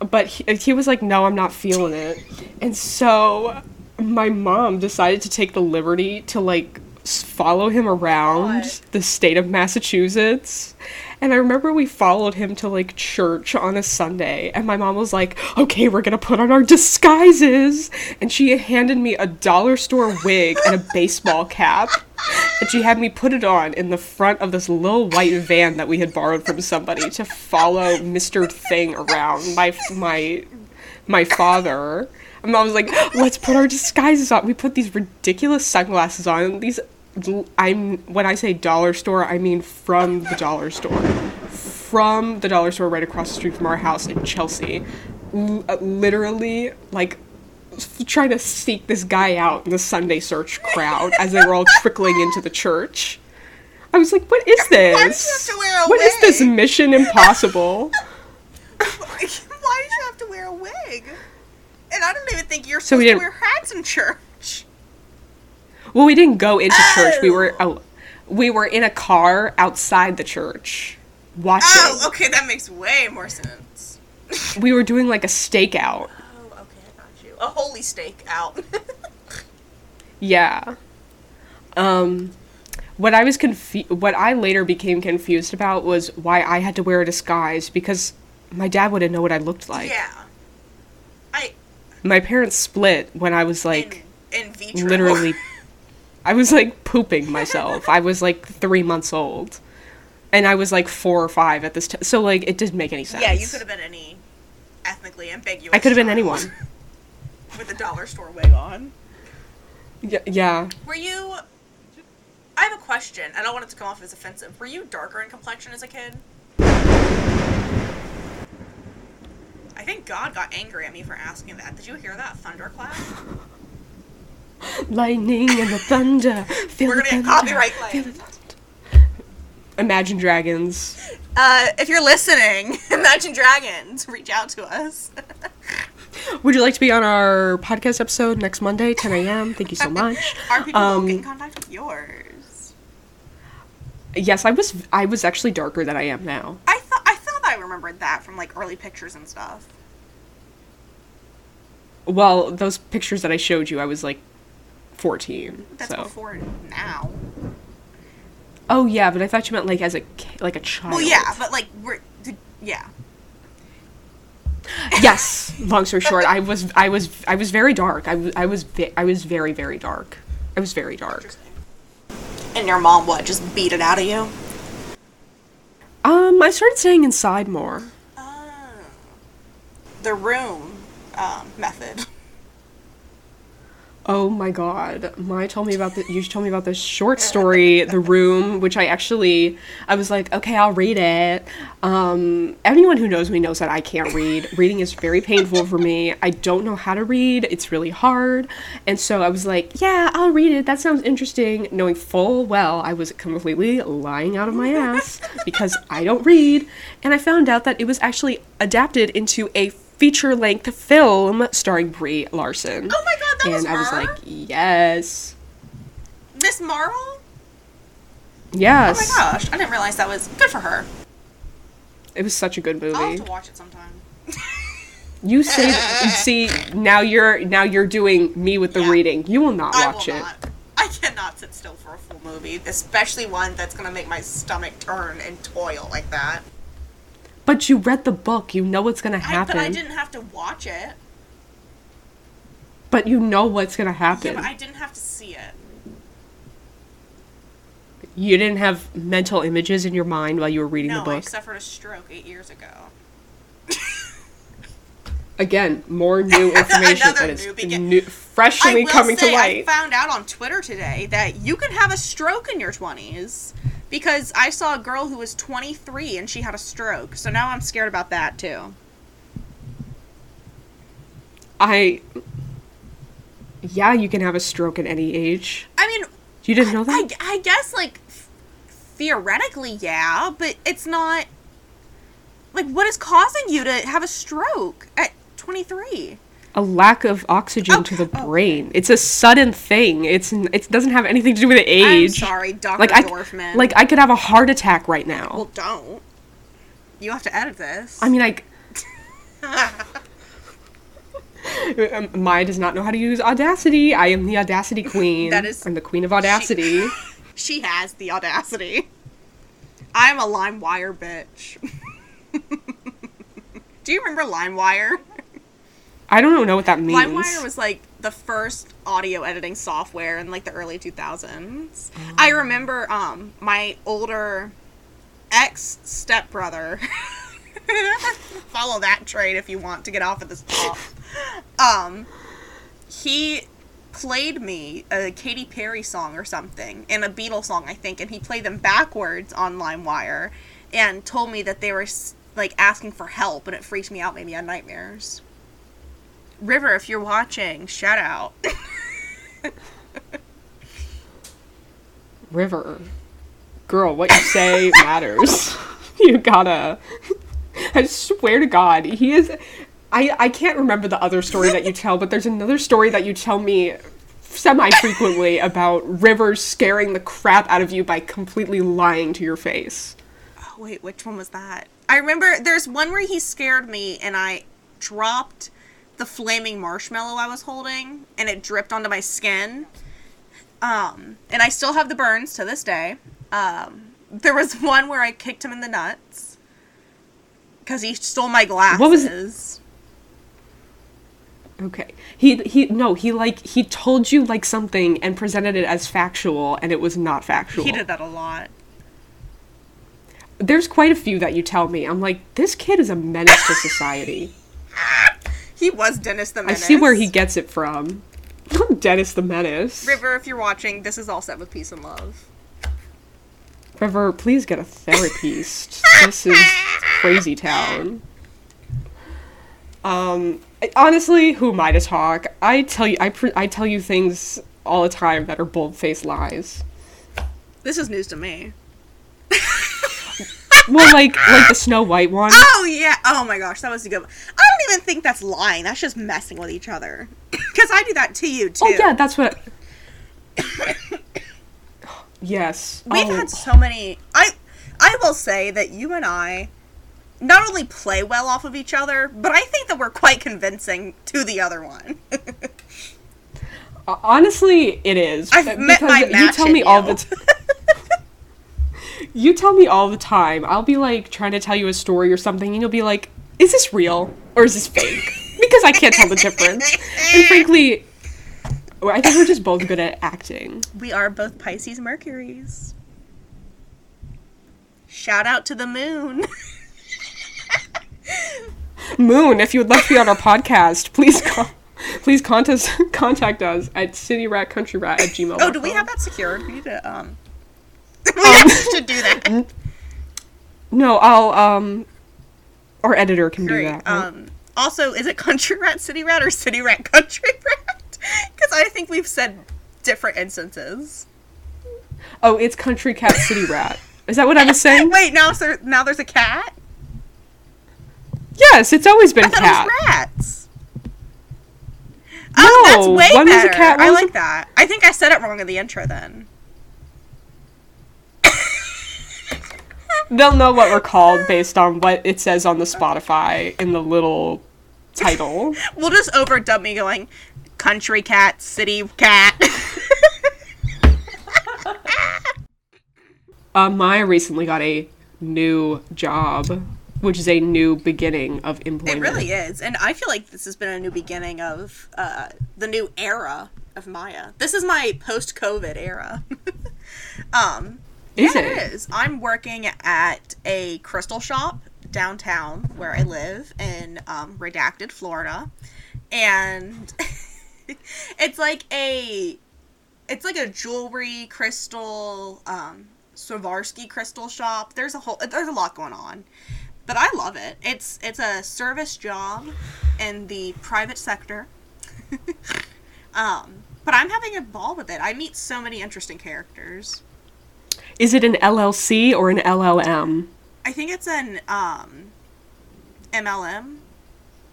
Speaker 2: but he, he was like, no, I'm not feeling it. And so my mom decided to take the liberty to like follow him around the state of Massachusetts. And I remember we followed him to like church on a Sunday, and my mom was like, "Okay, we're gonna put on our disguises." And she handed me a dollar store wig and a baseball cap, and she had me put it on in the front of this little white van that we had borrowed from somebody to follow Mister Thing around. My my my father. And I was like, let's put our disguises on. We put these ridiculous sunglasses on. These, I'm when I say dollar store, I mean from the dollar store, from the dollar store right across the street from our house in Chelsea. L- uh, literally, like trying to seek this guy out in the Sunday search crowd as they were all trickling into the church. I was like, what is this?
Speaker 1: Why did you have to wear a
Speaker 2: What is this mission impossible?
Speaker 1: Why did you have to wear a wig? And I don't even think you're
Speaker 2: So we
Speaker 1: supposed to
Speaker 2: didn't-
Speaker 1: wear hats in church.
Speaker 2: Well, we didn't go into church. We were
Speaker 1: Oh.
Speaker 2: oh, we were in a car outside the church watching.
Speaker 1: Oh, okay, that makes way more sense.
Speaker 2: We were doing like a stakeout.
Speaker 1: Oh, okay, I got you. A holy steak out.
Speaker 2: Yeah. Um what I was confu- what I later became confused about was why I had to wear a disguise because my dad wouldn't know what I looked like.
Speaker 1: yeah.
Speaker 2: My parents split when I was like
Speaker 1: in, in vitro.
Speaker 2: literally I was like pooping myself. I was like 3 months old. And I was like 4 or 5 at this time. So like it didn't make any sense.
Speaker 1: yeah, you could have been any ethnically ambiguous.
Speaker 2: I could have been anyone.
Speaker 1: with a dollar store wig on.
Speaker 2: Yeah, yeah.
Speaker 1: Were you? I have a question. I don't want it to come off as offensive. Were you darker in complexion as a kid? I think God got angry at me for asking that. Did you hear that thunderclap?
Speaker 2: Lightning and the thunder. Feel
Speaker 1: We're gonna get
Speaker 2: thunder,
Speaker 1: copyright
Speaker 2: feel
Speaker 1: claim.
Speaker 2: Imagine Dragons.
Speaker 1: Uh, if you're listening, Imagine Dragons, reach out to us.
Speaker 2: Would you like to be on our podcast episode next Monday, 10 a.m.? Thank you so much.
Speaker 1: Are people
Speaker 2: Um,
Speaker 1: in contact with yours?
Speaker 2: Yes, I was. I was actually darker than I am now.
Speaker 1: I thought I thought I remembered that from like early pictures and stuff.
Speaker 2: Well, those pictures that I showed you, I was like 14.
Speaker 1: That's
Speaker 2: so.
Speaker 1: before now.
Speaker 2: Oh yeah, but I thought you meant like as a like a child.
Speaker 1: Well, yeah, but like we're yeah.
Speaker 2: yes. Long story short, I was. I was. I was very dark. I was. I was. I was very very dark. I was very dark.
Speaker 1: And your mom what? Just beat it out of you?
Speaker 2: Um, I started staying inside more.
Speaker 1: Oh. The room um, method.
Speaker 2: Oh my god. Mai told me about the you told me about this short story, The Room, which I actually I was like, okay, I'll read it. Um anyone who knows me knows that I can't read. Reading is very painful for me. I don't know how to read. It's really hard. And so I was like, yeah, I'll read it. That sounds interesting, knowing full well I was completely lying out of my ass because I don't read. And I found out that it was actually adapted into a feature length film starring Brie Larson.
Speaker 1: Oh my god, that
Speaker 2: and
Speaker 1: was
Speaker 2: I was
Speaker 1: her?
Speaker 2: like, yes.
Speaker 1: Miss Marvel?
Speaker 2: Yes.
Speaker 1: Oh my gosh, I didn't realize that was good for her.
Speaker 2: It was such a good movie.
Speaker 1: I'll have to watch it sometime.
Speaker 2: You say see now you're now you're doing me with the
Speaker 1: Yeah.
Speaker 2: reading. You will not
Speaker 1: I
Speaker 2: watch
Speaker 1: will
Speaker 2: it.
Speaker 1: not. I cannot sit still for a full movie, especially one that's gonna make my stomach turn and toil like that.
Speaker 2: But you read the book. You know what's going to
Speaker 1: I,
Speaker 2: happen.
Speaker 1: but I didn't have to watch it.
Speaker 2: But you know what's going to happen.
Speaker 1: Yeah, but I didn't have to see it.
Speaker 2: You didn't have mental images in your mind while you were reading
Speaker 1: No,
Speaker 2: the book.
Speaker 1: I suffered a stroke eight years ago.
Speaker 2: Again, more new information that is
Speaker 1: new I
Speaker 2: freshly coming
Speaker 1: say,
Speaker 2: to light.
Speaker 1: I found out on Twitter today that you can have a stroke in your 20s because I saw a girl who was 23 and she had a stroke. So now I'm scared about that too.
Speaker 2: I Yeah, you can have a stroke at any age.
Speaker 1: I mean,
Speaker 2: you didn't know that?
Speaker 1: I, I guess like theoretically, yeah, but it's not like what is causing you to have a stroke at 23?
Speaker 2: A lack of oxygen
Speaker 1: Oh,
Speaker 2: to the
Speaker 1: oh.
Speaker 2: brain. It's a sudden thing. It's it doesn't have anything to do with age.
Speaker 1: I'm sorry, Dr.
Speaker 2: Like I like I could have a heart attack right now.
Speaker 1: well, don't. You have to edit this.
Speaker 2: I mean, like um, Maya does not know how to use Audacity. I am the Audacity queen.
Speaker 1: That is-
Speaker 2: I'm the queen of Audacity.
Speaker 1: she has the audacity. I'm a LimeWire bitch. Do you remember LimeWire?
Speaker 2: I don't know what that means.
Speaker 1: LimeWire was like the first audio editing software in like the early 2000s. I remember um my older ex stepbrother. Follow that trade if you want to get off of this top. Um, he played me a Katy Perry song or something and a Beatles song, I think, and he played them backwards on LimeWire and told me that they were like asking for help, and it freaked me out, made me have nightmares. River, if you're watching, shout out.
Speaker 2: River. Girl, what you say matters. you gotta. I swear to God, he is. I, I can't remember the other story that you tell, but there's another story that you tell me semi frequently about River scaring the crap out of you by completely lying to your face.
Speaker 1: Oh, wait, which one was that? I remember there's one where he scared me and I dropped the flaming marshmallow I was holding and it dripped onto my skin. Um, and I still have the burns to this day. Um, there was one where I kicked him in the nuts because he stole my glasses.
Speaker 2: What was- Okay. He he no, he like he told you like something and presented it as factual and it was not factual.
Speaker 1: He did that a lot.
Speaker 2: There's quite a few that you tell me. I'm like, this kid is a menace to society.
Speaker 1: He was Dennis the Menace.
Speaker 2: I see where he gets it from. Dennis the Menace.
Speaker 1: River, if you're watching, this is all set with peace and love.
Speaker 2: River, please get a therapist. this is crazy town. Um, I- honestly, who am I to talk? I tell you, I pr- I tell you things all the time that are bold-faced lies.
Speaker 1: This is news to me.
Speaker 2: Well, like like the Snow White one.
Speaker 1: Oh yeah. Oh my gosh, that was a good. One. I don't even think that's lying. That's just messing with each other. Because I do that to you oh, too.
Speaker 2: Oh yeah, that's what. yes.
Speaker 1: We've
Speaker 2: oh,
Speaker 1: had so many. I I will say that you and I not only play well off of each other, but I think that we're quite convincing to the other one.
Speaker 2: honestly, it is.
Speaker 1: I've uh, met my match
Speaker 2: you
Speaker 1: tell
Speaker 2: me all
Speaker 1: you.
Speaker 2: the time. You tell me all the time. I'll be like trying to tell you a story or something, and you'll be like, "Is this real or is this fake?" Because I can't tell the difference. And frankly, I think we're just both good at acting.
Speaker 1: we are both Pisces Mercuries. Shout out to the moon.
Speaker 2: Moon, if you would like to be on our podcast, please con- please contact contact us at cityratcountryrat at gmail.
Speaker 1: oh, do we have that secured? We need to um. we have to do that.
Speaker 2: No, I'll um. Our editor can do that. right?
Speaker 1: Um, also, is it Country Rat, City Rat, or City Rat, Country Rat? Because I think we've said different instances.
Speaker 2: oh, it's country cat city rat. Is that what I was saying?
Speaker 1: Wait, now there, now there's a cat.
Speaker 2: Yes, it's always been
Speaker 1: I
Speaker 2: cat.
Speaker 1: rats. Oh, that's
Speaker 2: No,
Speaker 1: way
Speaker 2: one was a
Speaker 1: better.
Speaker 2: cat,
Speaker 1: I like that. I think I said it wrong in the intro then.
Speaker 2: They'll know what we're called based on what it says on the Spotify in the little title.
Speaker 1: We'll just overdub me going, country cat, city cat.
Speaker 2: Uh, Maya recently got a new job, which is a new beginning of employment.
Speaker 1: it really is, and I feel like this has been a new beginning of uh, the new era of Maya. This is my post-COVID era. um,
Speaker 2: Is
Speaker 1: yeah,
Speaker 2: it?
Speaker 1: it is. I'm working at a crystal shop downtown where I live in um, Redacted, Florida, and it's like a it's like a jewelry crystal um Swarovski crystal shop. There's a whole there's a lot going on. but I love it. It's it's a service job in the private sector. um, but I'm having a ball with it. I meet so many interesting characters.
Speaker 2: Is it an LLC or an LLM?
Speaker 1: I think it's an um MLM.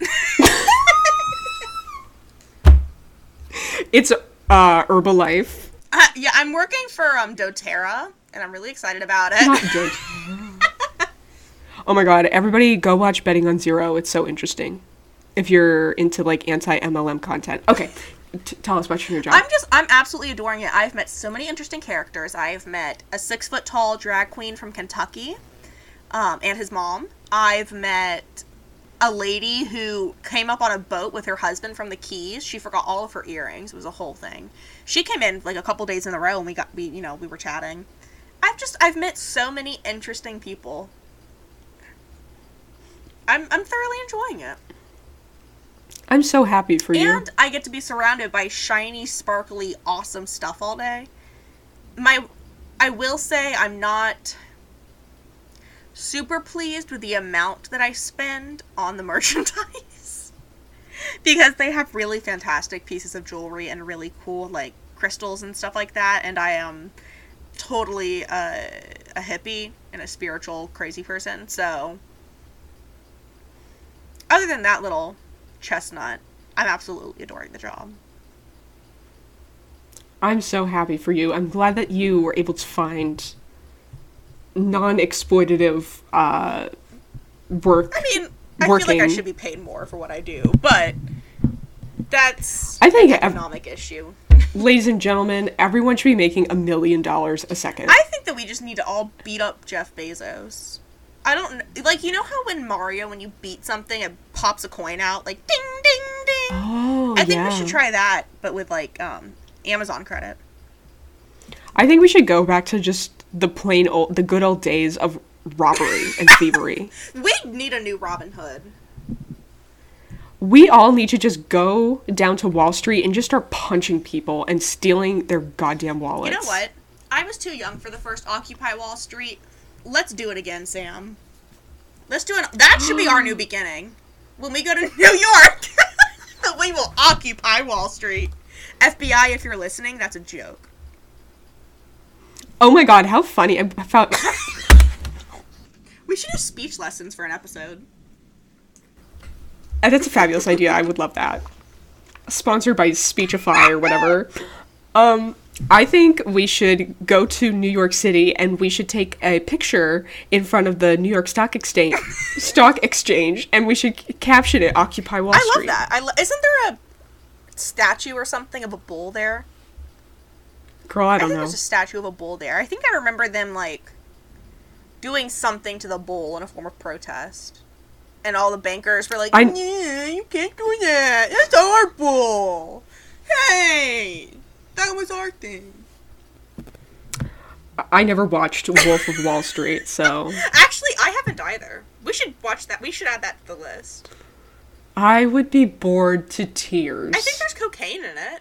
Speaker 2: It's uh, Herbalife.
Speaker 1: Uh, yeah, I'm working for um DoTerra, and I'm really excited about it.
Speaker 2: Not good. oh my god, everybody go watch Betting on Zero. It's so interesting. If you're into like anti MLM content. Okay, t- tell us about your job.
Speaker 1: I'm just I'm absolutely adoring it. I've met so many interesting characters. I've met a six foot tall drag queen from Kentucky, um, and his mom. I've met a lady who came up on a boat with her husband from the Keys. She forgot all of her earrings. It was a whole thing. She came in like a couple days in a row, and we got we you know we were chatting. I've just I've met so many interesting people. I'm I'm thoroughly enjoying it.
Speaker 2: I'm so happy for you.
Speaker 1: And I get to be surrounded by shiny, sparkly, awesome stuff all day. My I will say I'm not super pleased with the amount that I spend on the merchandise. because they have really fantastic pieces of jewelry and really cool like crystals and stuff like that and I am totally a, a hippie and a spiritual crazy person. So other than that little chestnut, I'm absolutely adoring the job.
Speaker 2: I'm so happy for you. I'm glad that you were able to find non-exploitative uh, work.
Speaker 1: I mean, I
Speaker 2: working.
Speaker 1: feel like I should be paid more for what I do, but that's
Speaker 2: I think
Speaker 1: an
Speaker 2: ev-
Speaker 1: economic issue.
Speaker 2: Ladies and gentlemen, everyone should be making a million dollars a second.
Speaker 1: I think that we just need to all beat up Jeff Bezos. I don't like you know how when Mario when you beat something it pops a coin out like ding ding ding.
Speaker 2: oh,
Speaker 1: I think
Speaker 2: yeah.
Speaker 1: we should try that, but with like um Amazon credit.
Speaker 2: I think we should go back to just the plain old, the good old days of robbery and thievery.
Speaker 1: We need a new Robin Hood.
Speaker 2: We all need to just go down to Wall Street and just start punching people and stealing their goddamn wallets.
Speaker 1: You know what? I was too young for the first Occupy Wall Street. Let's do it again, Sam. Let's do it. That should be our new beginning. When we go to New York, we will occupy Wall Street. FBI, if you're listening, that's a joke.
Speaker 2: Oh my god, how funny! I found.
Speaker 1: We should do speech lessons for an episode.
Speaker 2: That's a fabulous idea. I would love that. Sponsored by Speechify or whatever. Um, I think we should go to New York City and we should take a picture in front of the New York Stock Exchange, Stock Exchange, and we should c- caption it "Occupy Wall
Speaker 1: I
Speaker 2: Street."
Speaker 1: I love that. I lo- isn't there a statue or something of a bull there?
Speaker 2: Girl, I
Speaker 1: I
Speaker 2: don't
Speaker 1: think
Speaker 2: know.
Speaker 1: there's a statue of a bull there. I think I remember them like doing something to the bull in a form of protest. And all the bankers were like,
Speaker 2: I-
Speaker 1: "Yeah, you can't do that. That's our bull. Hey, that was our thing."
Speaker 2: I never watched Wolf of Wall Street, so
Speaker 1: Actually, I haven't either. We should watch that. We should add that to the list.
Speaker 2: I would be bored to tears.
Speaker 1: I think there's cocaine in it.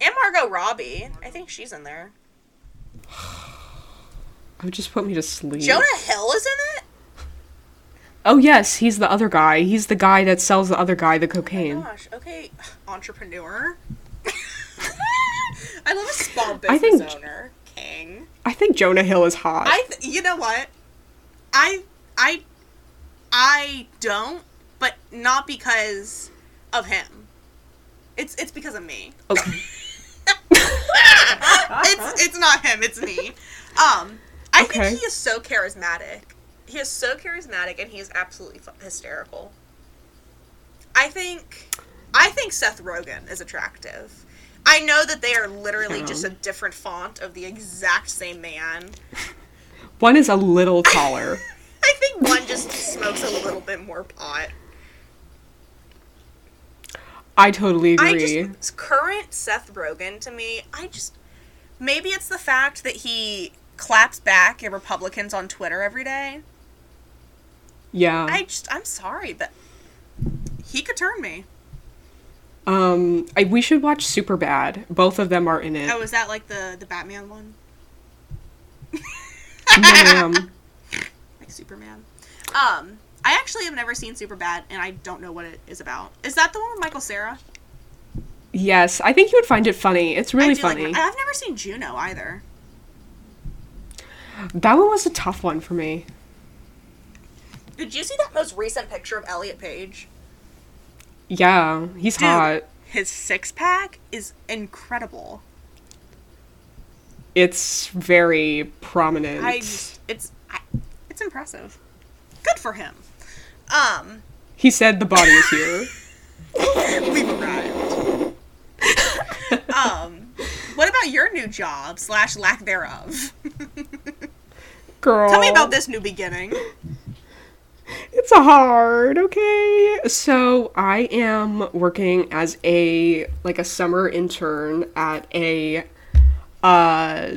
Speaker 1: And Margot Robbie. I think she's in there.
Speaker 2: It would just put me to sleep.
Speaker 1: Jonah Hill is in it?
Speaker 2: Oh yes, he's the other guy. He's the guy that sells the other guy the oh cocaine.
Speaker 1: Gosh, okay. Entrepreneur. I love a small
Speaker 2: I
Speaker 1: business
Speaker 2: think-
Speaker 1: owner. King.
Speaker 2: I think Jonah Hill is hot.
Speaker 1: I th- you know what? I I I don't, but not because of him. It's it's because of me.
Speaker 2: Okay.
Speaker 1: it's it's not him, it's me. Um I
Speaker 2: Okay.
Speaker 1: think he is so charismatic. He is so charismatic and he is absolutely fu- hysterical. I think I think Seth Rogen is attractive. I know that they are literally just a different font of the exact same man.
Speaker 2: One is a little taller.
Speaker 1: I think one just smokes a little bit more pot.
Speaker 2: I totally
Speaker 1: I
Speaker 2: agree.
Speaker 1: just current Seth Rogen to me, I just maybe it's the fact that he claps back at Republicans on Twitter every day.
Speaker 2: yeah.
Speaker 1: I just I'm sorry, but he could turn me.
Speaker 2: Um, I, we should watch Super Bad. Both of them are in it.
Speaker 1: Oh, is that like the the Batman one?
Speaker 2: No, ma'am.
Speaker 1: Like Superman. Um, I actually have never seen Super Bad, and I don't know what it is about. Is that the one with Michael Cera?
Speaker 2: Yes, I think you would find it funny. It's really
Speaker 1: I do like
Speaker 2: funny.
Speaker 1: I've never seen Juno either.
Speaker 2: that one was a tough one for me.
Speaker 1: Did you see that most recent picture of Elliot Page?
Speaker 2: Yeah, he's
Speaker 1: Dude,
Speaker 2: hot.
Speaker 1: his six pack is incredible.
Speaker 2: It's very prominent.
Speaker 1: I it's I, it's impressive. Good for him. Um,
Speaker 2: He said the body is here.
Speaker 1: we've arrived. um, what about your new job slash lack thereof?
Speaker 2: Girl.
Speaker 1: Tell me about this new beginning.
Speaker 2: It's hard, okay? So I am working as a like a summer intern at a uh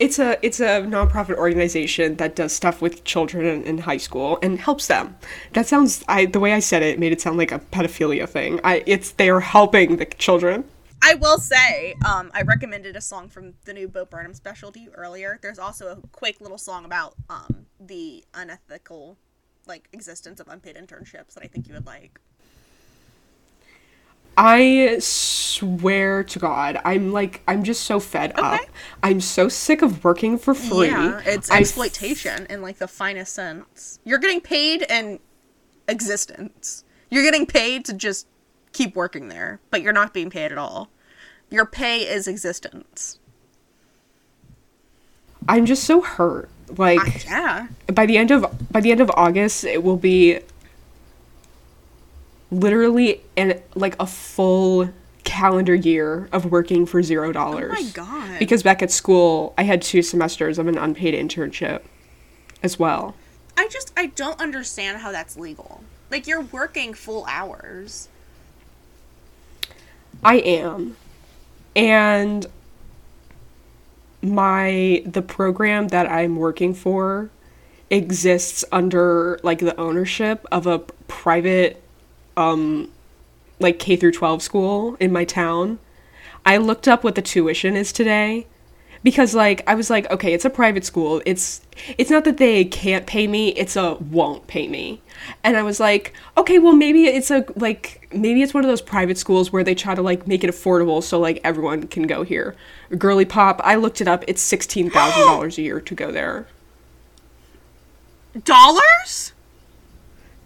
Speaker 2: it's a it's a nonprofit organization that does stuff with children in, in high school and helps them. That sounds I the way I said it made it sound like a pedophilia thing. I it's they are helping the children.
Speaker 1: I will say, um, I recommended a song from the new Bo Burnham special to you earlier. There's also a quick little song about um, the unethical, like, existence of unpaid internships that I think you would like.
Speaker 2: I swear to God, I'm like I'm just so fed up. I'm so sick of working for free.
Speaker 1: Yeah, it's exploitation in like the finest sense. You're getting paid in existence. You're getting paid to just keep working there, but you're not being paid at all. Your pay is existence.
Speaker 2: I'm just so hurt. Like ah,
Speaker 1: Yeah.
Speaker 2: by the end of by the end of August, it will be literally an like a full calendar year of working for zero dollars.
Speaker 1: Oh my God.
Speaker 2: Because back at school, I had two semesters of an unpaid internship as well.
Speaker 1: I just I don't understand how that's legal. Like you're working full hours.
Speaker 2: I am. And my the program that I'm working for exists under like the ownership of a private um like K through 12 school in my town. I looked up what the tuition is today because like I was like okay, it's a private school. It's it's not that they can't pay me, it's a won't pay me. And I was like, okay, well maybe it's a like maybe it's one of those private schools where they try to like make it affordable so like everyone can go here. Girly Pop, I looked it up. It's $16,000 a year to go there.
Speaker 1: Dollars?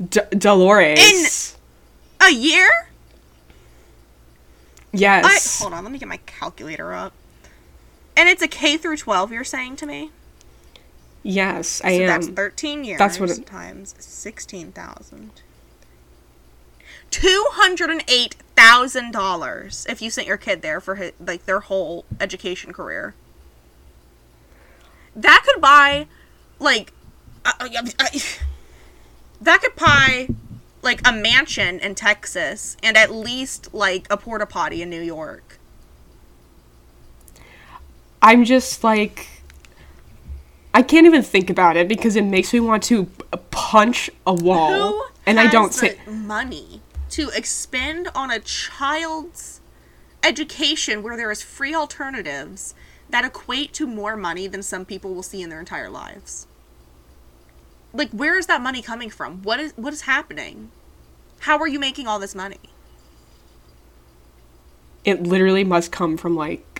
Speaker 2: D- Dolores.
Speaker 1: In a year? I
Speaker 2: yes.
Speaker 1: hold on, let me get my calculator up. And it's a K through 12 you're saying to me?
Speaker 2: yes, I
Speaker 1: So
Speaker 2: am.
Speaker 1: that's 13 years
Speaker 2: that's what it-
Speaker 1: times 16,000. $208,000 if you sent your kid there for his, like their whole education career. That could buy like uh, uh, I- I- I- that could buy like a mansion in Texas and at least like a porta potty in New York.
Speaker 2: I'm just like I can't even think about it because it makes me want to punch a wall.
Speaker 1: Who
Speaker 2: and I don't say
Speaker 1: money to expend on a child's education where there is free alternatives that equate to more money than some people will see in their entire lives. Like where is that money coming from? What is what is happening? How are you making all this money?
Speaker 2: it literally must come from like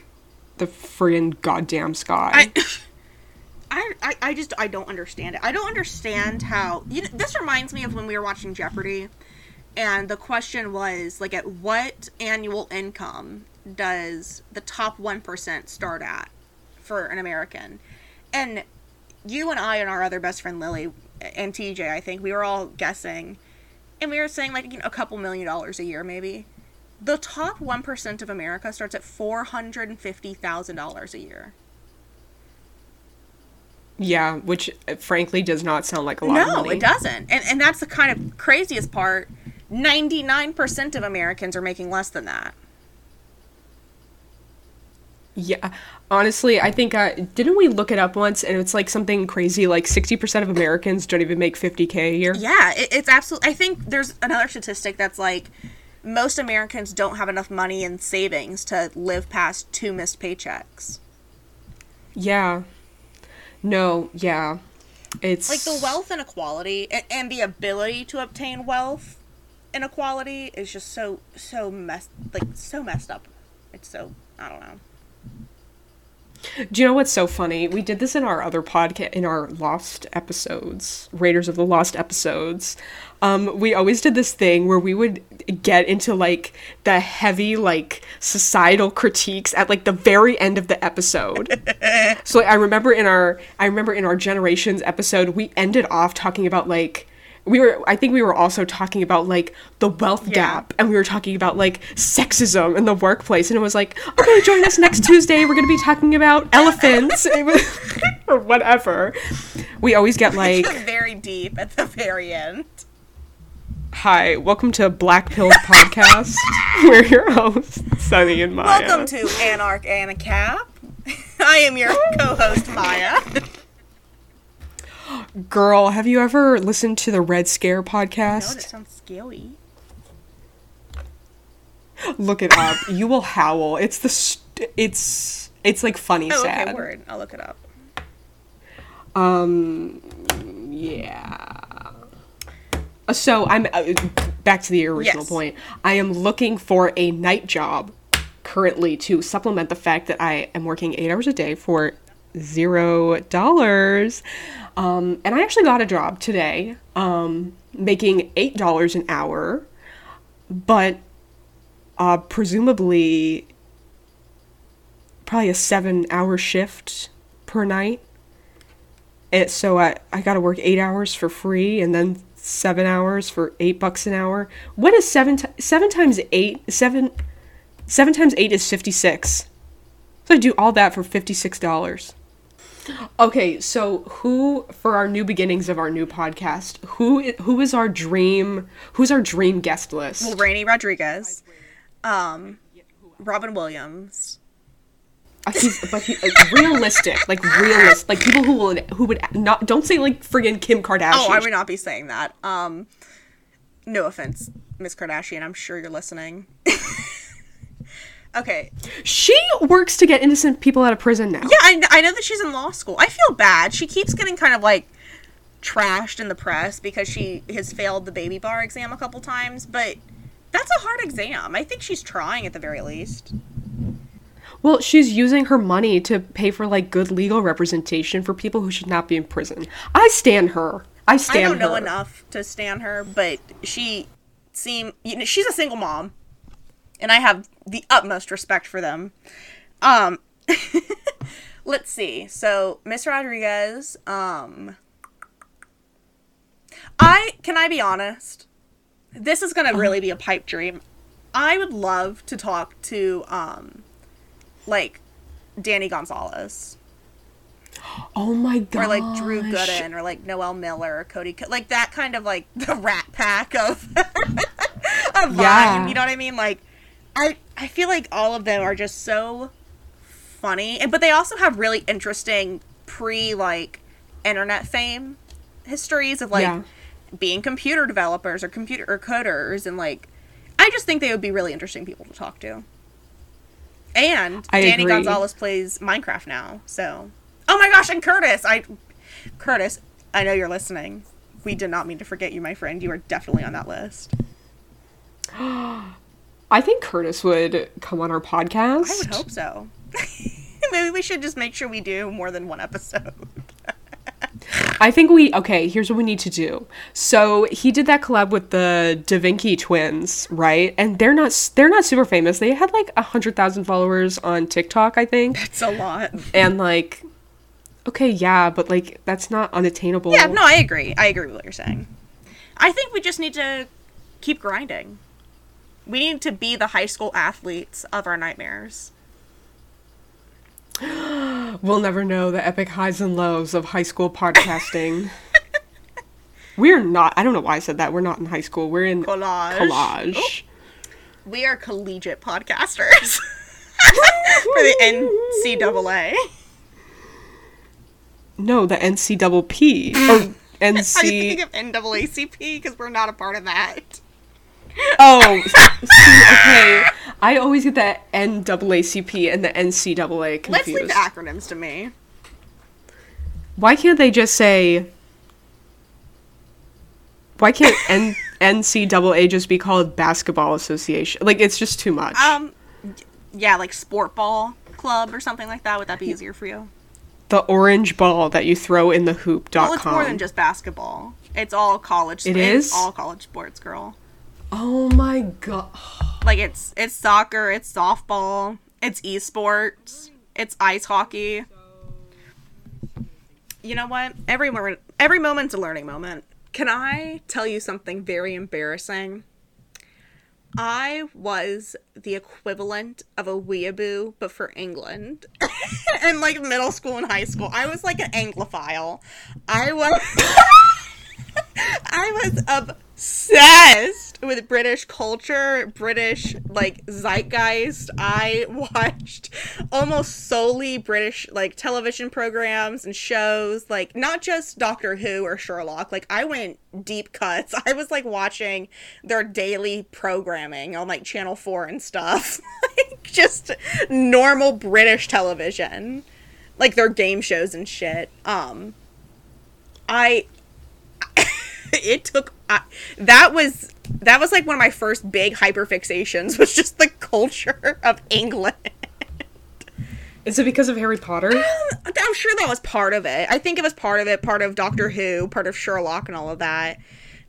Speaker 2: the friggin' goddamn sky.
Speaker 1: I, I, I, just I don't understand it. I don't understand how you know, this reminds me of when we were watching Jeopardy, and the question was like, at what annual income does the top one percent start at for an American? And you and I and our other best friend Lily and TJ, I think we were all guessing, and we were saying like you know, a couple million dollars a year maybe. The top one percent of America starts at four hundred and fifty thousand dollars a year.
Speaker 2: yeah, which uh, frankly does not sound like a lot of
Speaker 1: No, it doesn't. And and that's the kind of craziest part. 99% of Americans are making less than that.
Speaker 2: Yeah, honestly, I think uh, didn't we look it up once and it's like something crazy like 60% of Americans don't even make 50k a year.
Speaker 1: Yeah, it, it's absolutely I think there's another statistic that's like most Americans don't have enough money in savings to live past two missed paychecks.
Speaker 2: Yeah. No, yeah. It's
Speaker 1: like the wealth inequality and, and the ability to obtain wealth inequality is just so so messed like so messed up. It's so I don't know.
Speaker 2: Do you know what's so funny? We did this in our other podcast, in our Lost episodes, Raiders of the Lost episodes. Um, we always did this thing where we would get into like the heavy, like societal critiques at like the very end of the episode. so like, I remember in our, I remember in our Generations episode, we ended off talking about like we were i think we were also talking about like the wealth gap and we were talking about like sexism in the workplace and it was like okay join us next tuesday we're going to be talking about elephants was- or whatever we always get like
Speaker 1: Very deep at the very end.
Speaker 2: Hi welcome to black pills podcast we're your hosts sunny and maya
Speaker 1: Welcome to Anarch and a Cap. I am your co-host Maya.
Speaker 2: girl have you ever listened to the red scare
Speaker 1: No,
Speaker 2: podcast
Speaker 1: that sounds scary.
Speaker 2: look it up you will howl it's the st- it's it's like funny
Speaker 1: Oh,
Speaker 2: sad
Speaker 1: okay, word. I'll look it up.
Speaker 2: Um, yeah. So I'm uh, back to the original
Speaker 1: Yes.
Speaker 2: point. I am looking for a night job currently to supplement the fact that I am working eight hours a day for zero dollars. Um, and I actually got a job today, um, making eight dollars an hour, but uh, presumably probably a seven-hour shift per night. So I, I gotta work eight hours for free and then seven hours for eight bucks an hour. What is seven ti seven times eight? Seven seven times eight is fifty six. So I do all that for fifty six dollars. Okay, so who for our new beginnings of our new podcast? Who who is our dream? Who's our dream guest list?
Speaker 1: Well, Raini Rodriguez, um, Robin Williams.
Speaker 2: He's but he, like, realistic, like realistic, like people who will who would not don't say like friggin' Kim Kardashian.
Speaker 1: Oh, I would not be saying that. Um, no offense, Miss Kardashian. I'm sure you're listening. okay.
Speaker 2: She works to get innocent people out of prison now.
Speaker 1: Yeah, I, I know that she's in law school. I feel bad. She keeps getting kind of like trashed in the press because she has failed the baby bar exam a couple times, but that's a hard exam. I think she's trying at the very least.
Speaker 2: Well, she's using her money to pay for like good legal representation for people who should not be in prison. I stand her. I stand.
Speaker 1: I don't know
Speaker 2: her.
Speaker 1: enough to stand her, but she seem you know she's a single mom, and I have the utmost respect for them. Um, let's see. So Miss Rodriguez, um, I can I be honest? This is gonna really be a pipe dream. I would love to talk to um, like Danny Gonzalez
Speaker 2: Oh my god.
Speaker 1: or like Drew Gooden or like Noel Miller or Cody, Co- like that kind of like the Rat Pack of of Vine. You know what I mean? Like, I I feel like all of them are just so funny, and but they also have really interesting pre like internet fame histories of like
Speaker 2: Yeah.
Speaker 1: being computer developers or computer or coders, and like I just think they would be really interesting people to talk to. And
Speaker 2: I
Speaker 1: Danny
Speaker 2: agree.
Speaker 1: Gonzalez plays Minecraft now, so oh my gosh, and Curtis, I Curtis, I know you're listening. We did not mean to forget you, my friend. You are definitely on that list.
Speaker 2: I think Curtis would come on our podcast.
Speaker 1: I would hope so. Maybe we should just make sure we do more than one episode.
Speaker 2: I think we okay. Here's what we need to do. So he did that collab with the Da Vinci twins, right? And they're not they're not super famous. They had like a hundred thousand followers on TikTok, I think.
Speaker 1: That's a lot.
Speaker 2: And like, okay, yeah, but like that's not unattainable.
Speaker 1: Yeah, no, I agree. I agree with what you're saying. I think we just need to keep grinding. We need to be the high school athletes of our nightmares.
Speaker 2: We'll never know the epic highs and lows of high school podcasting. We're not. I don't know why I said that. We're not in high school. We're in
Speaker 1: Collage.
Speaker 2: collage.
Speaker 1: We are collegiate podcasters for the NCAA.
Speaker 2: No, the NC P or
Speaker 1: How do you
Speaker 2: NC.
Speaker 1: think of NAACP? Because we're not a part of that.
Speaker 2: Oh, see, okay. I always get the NAACP and the NCAA confused.
Speaker 1: Let's leave the acronyms to me.
Speaker 2: Why can't they just say Why can't N- NCAA just be called Basketball Association? Like, it's just too much.
Speaker 1: Um, yeah, like sport ball club or something like that. Would that be easier for you?
Speaker 2: the orange ball that you throw in the hoop.com.
Speaker 1: Well, it's more than just basketball. It's all college.
Speaker 2: It is?
Speaker 1: all college sports, girl.
Speaker 2: Oh my god.
Speaker 1: Like it's it's soccer, it's softball, it's esports, it's ice hockey. You know what? Every moment, every moment's a learning moment. Can I tell you something very embarrassing? I was the equivalent of a weeaboo, but for England. in like middle school and high school. I was like an Anglophile. I was I was obsessed with British culture, British like zeitgeist. I watched almost solely British like television programs and shows, like not just Doctor Who or Sherlock. Like I went deep cuts. I was like watching their daily programming on like Channel 4 and stuff. like just normal British television. Like their game shows and shit. Um I it took I that was that was like one of my first big hyperfixations was just the culture of England.
Speaker 2: Is it because of Harry Potter?
Speaker 1: Um, I'm sure that was part of it. I think it was part of it, part of Doctor Who, part of Sherlock and all of that.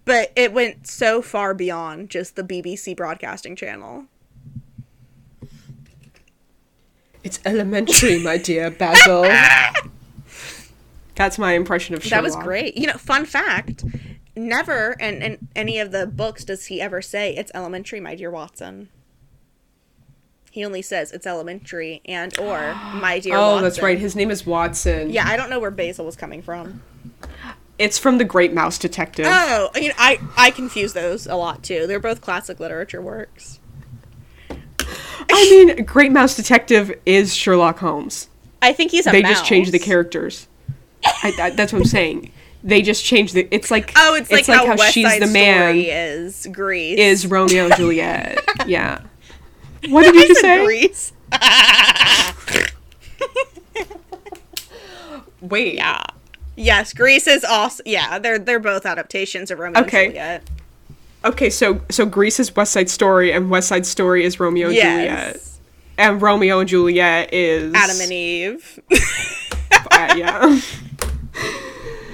Speaker 1: But it went so far beyond just the BBC broadcasting channel.
Speaker 2: It's elementary, my dear Basil. That's my impression of Sherlock.
Speaker 1: That was great. You know, fun fact, never in, in any of the books does he ever say it's elementary, my dear Watson. He only says it's elementary and or my dear
Speaker 2: Oh,
Speaker 1: Watson.
Speaker 2: that's right. His name is Watson.
Speaker 1: Yeah, I don't know where Basil was coming from.
Speaker 2: It's from The Great Mouse Detective.
Speaker 1: Oh, you know, I I confuse those a lot too. They're both classic literature works.
Speaker 2: I mean, Great Mouse Detective is Sherlock Holmes.
Speaker 1: I think he's a
Speaker 2: They just changed the characters. I, I, that's what I'm saying. They just changed the. It's like
Speaker 1: Oh, it's, like, how, West
Speaker 2: she's the man
Speaker 1: is Grease.
Speaker 2: is Romeo and Juliet. yeah. What did you just say?
Speaker 1: Grease.
Speaker 2: Wait.
Speaker 1: Yeah. Yes, Grease is also yeah. They're they're both adaptations of Romeo
Speaker 2: Okay.
Speaker 1: and Juliet.
Speaker 2: Okay, so so Grease is West Side Story, and West Side Story is Romeo and Juliet, and Romeo and Juliet is
Speaker 1: Adam and Eve.
Speaker 2: uh, yeah.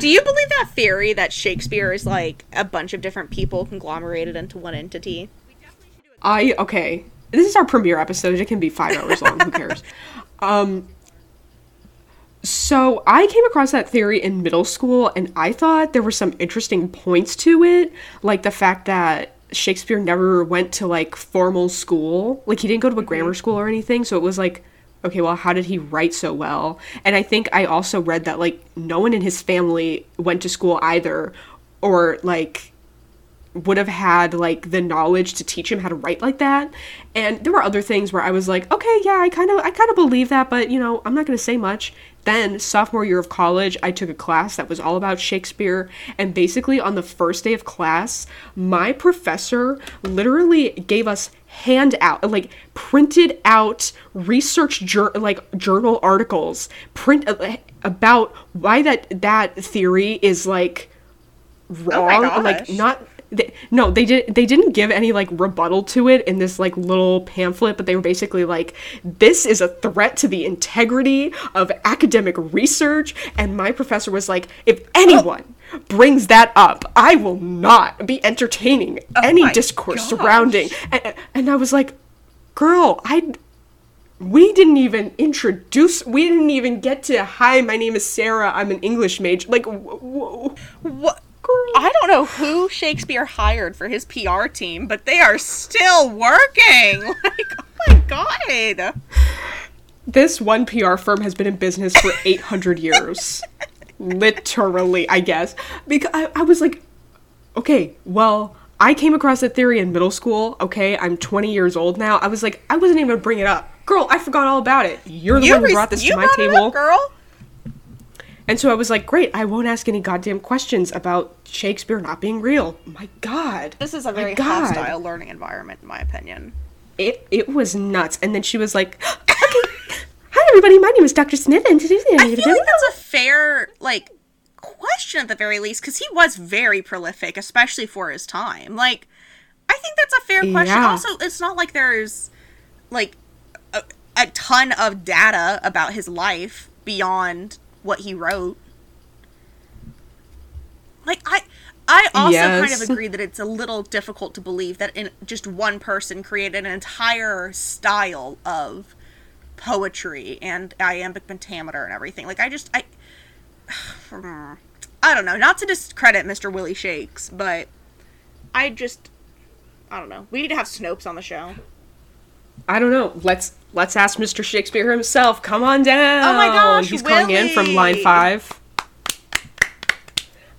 Speaker 1: Do you believe that theory that Shakespeare is like a bunch of different people conglomerated into one entity?
Speaker 2: I okay. This is our premiere episode. It can be five hours long. Who cares? Um. So I came across that theory in middle school, and I thought there were some interesting points to it, like the fact that Shakespeare never went to like formal school. Like he didn't go to a grammar school or anything. So it was like, okay, well, how did he write so well? And I think I also read that like no one in his family went to school either, or like would have had like the knowledge to teach him how to write like that. And there were other things where I was like, okay, yeah, I kind of I kind of believe that, but you know, I'm not going to say much. Then, sophomore year of college, I took a class that was all about Shakespeare, and basically on the first day of class, my professor literally gave us handout like printed out research jur- like journal articles print uh, about why that that theory is like wrong like not they, no they did they didn't give any like rebuttal to it in this like little pamphlet but they were basically like this is a threat to the integrity of academic research and my professor was like if anyone brings that up i will not be entertaining oh
Speaker 1: any
Speaker 2: discourse
Speaker 1: gosh.
Speaker 2: surrounding and, and i was like girl i we didn't even introduce we didn't even get to hi my name is sarah i'm an english major like w- w-
Speaker 1: What? I don't know who Shakespeare hired for his PR team, but they are still working. Like, oh my god.
Speaker 2: this one pr firm has been in business for 800 years. Literally i guess. Because I, I was like okay well i came across that theory in middle school. Okay i'm 20 years old now. I was like i wasn't even gonna bring it up. Girl i forgot all about it. You're the one who brought this
Speaker 1: you
Speaker 2: to my
Speaker 1: it up,
Speaker 2: table.
Speaker 1: girl.
Speaker 2: And so I was like, great, I won't ask any goddamn questions about Shakespeare not being real. My God.
Speaker 1: This is a very hostile learning environment, in my opinion.
Speaker 2: It, it was nuts. And then she was like, okay, hi everybody, my name is Dr. Smith. And
Speaker 1: I feel like that's a fair like question at the very least because he was very prolific, especially for his time. Like, I think that's a fair question.
Speaker 2: Yeah.
Speaker 1: Also, it's not like there's like a, a ton of data about his life beyond what he wrote. Like I I also kind of agree that it's a little difficult to believe that in just one person created an entire style of poetry and iambic pentameter and everything. Like I just I I don't know, not to discredit Mr. Willie Shakes, but I just I don't know. We need to have Snopes on the show.
Speaker 2: I don't know. Let's let's ask Mr. Shakespeare himself. Come on down.
Speaker 1: Oh my gosh,
Speaker 2: he's calling in from line five.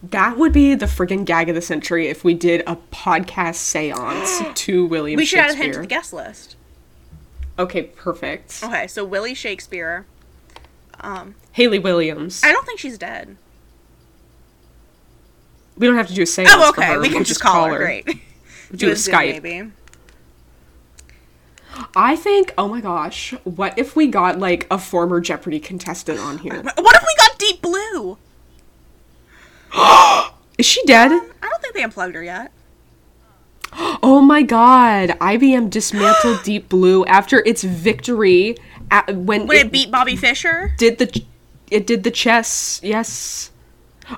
Speaker 2: That would be the friggin' gag of the century if we did a podcast seance to William Shakespeare.
Speaker 1: We should add him to the guest list.
Speaker 2: Okay, perfect.
Speaker 1: Okay, so Willie Shakespeare. Um,
Speaker 2: Hayley Williams.
Speaker 1: I don't think she's dead.
Speaker 2: we don't have to do a seance.
Speaker 1: Oh, okay.
Speaker 2: her.
Speaker 1: We can just call her. Great.
Speaker 2: Do a
Speaker 1: Zoom,
Speaker 2: Skype.
Speaker 1: maybe.
Speaker 2: I think. Oh my gosh, what if we got like a former Jeopardy contestant on here?
Speaker 1: What if we got Deep Blue?
Speaker 2: Is she dead?
Speaker 1: I don't think they unplugged her yet.
Speaker 2: Oh my god, IBM dismantled Deep Blue after its victory at, when,
Speaker 1: When it beat Bobby Fischer?
Speaker 2: did the it did the chess. Yes.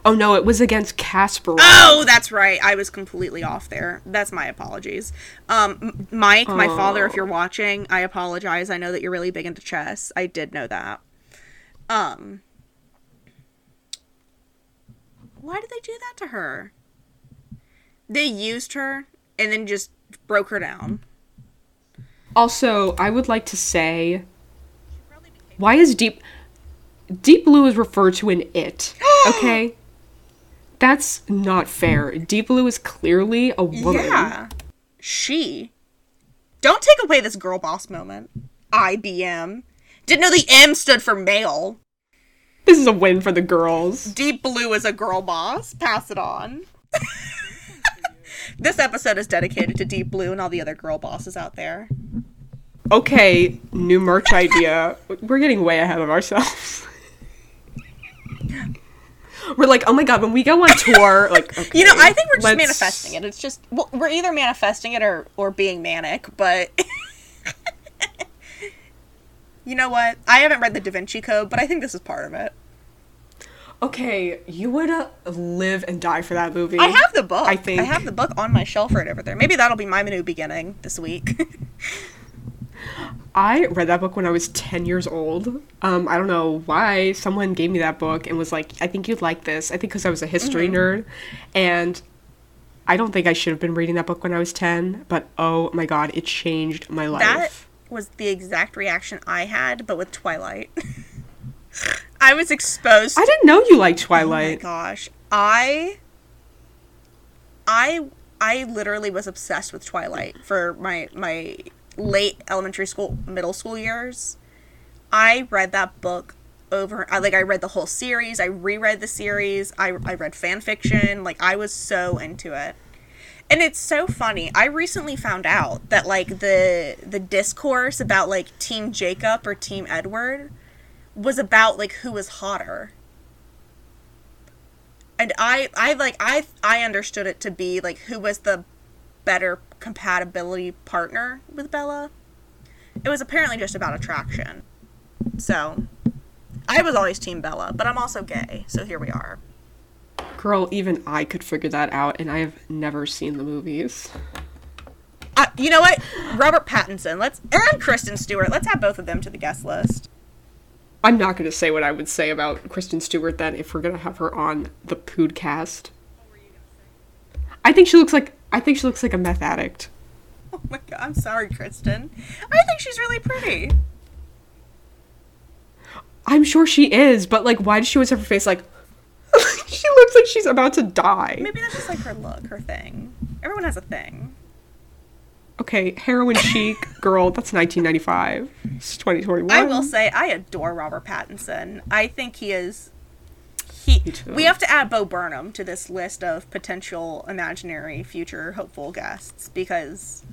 Speaker 2: Oh no, it was against Casper.
Speaker 1: Oh, that's right. I was completely off there. That's my apologies. Um, Mike, my father, if you're watching, I apologize. I know that you're really big into chess. I did know that. Um, why did they do that to her? They used her and then just broke her down.
Speaker 2: Also, I would like to say why is Deep Deep Blue is referred to in it. Okay? That's not fair. Deep Blue is clearly a woman.
Speaker 1: Yeah. She. Don't take away this girl boss moment. IBM. Didn't know the M stood for male.
Speaker 2: This is a win for the girls.
Speaker 1: Deep Blue is a girl boss. Pass it on. this episode is dedicated to Deep Blue and all the other girl bosses out there.
Speaker 2: Okay, new merch idea. We're getting way ahead of ourselves. We're like, oh my god, when we go on tour, like,
Speaker 1: You know, I think we're just
Speaker 2: let's-
Speaker 1: manifesting it. It's just well, we're either manifesting it or or being manic, but You know what? I haven't read the Da Vinci Code, but I think this is part of it.
Speaker 2: Okay, you would uh, live and die for that movie.
Speaker 1: I have the book.
Speaker 2: I think.
Speaker 1: I have the book on my shelf right over there. Maybe that'll be my new beginning this week.
Speaker 2: I read that book when I was 10 years old. Um, I don't know why someone gave me that book and was like, I think you'd like this. I think because I was a history
Speaker 1: Mm-hmm.
Speaker 2: nerd. And I don't think I should have been reading that book when I was 10, but oh my god, it changed my life.
Speaker 1: that was the exact reaction I had, but with Twilight. I was exposed.
Speaker 2: I didn't know you liked Twilight.
Speaker 1: Oh my
Speaker 2: Twilight.
Speaker 1: gosh, I, I, I literally was obsessed with Twilight for my my late elementary school, middle school years. I read that book over. I like. I read the whole series. I reread the series. I I read fan fiction. Like I was so into it. And it's so funny. I recently found out that like the the discourse about like Team Jacob or Team Edward was about like who was hotter and I I like I I understood it to be like who was the better compatibility partner with Bella. It was apparently just about attraction. So I was always team Bella, but I'm also gay, so here we are.
Speaker 2: Girl, even I could figure that out, and I have never seen the movies.
Speaker 1: Uh, you know what? Robert Pattinson, let's and Kristen Stewart, let's add both of them to the guest list.
Speaker 2: I'm not going to say what I would say about Kristen Stewart then if we're going to have her on the Poodcast. I think she looks like I think she looks like a meth addict.
Speaker 1: Oh my god, I'm sorry, Kristen. I think she's really pretty.
Speaker 2: I'm sure she is, but like why does she always have her face like she looks like she's about to die?
Speaker 1: Maybe that's just like her look, her thing. Everyone has a thing.
Speaker 2: Okay, heroin chic girl, that's 1995. It's 2021.
Speaker 1: I will say I adore Robert Pattinson. I think he is he we have to add Bo Burnham to this list of potential imaginary future hopeful guests because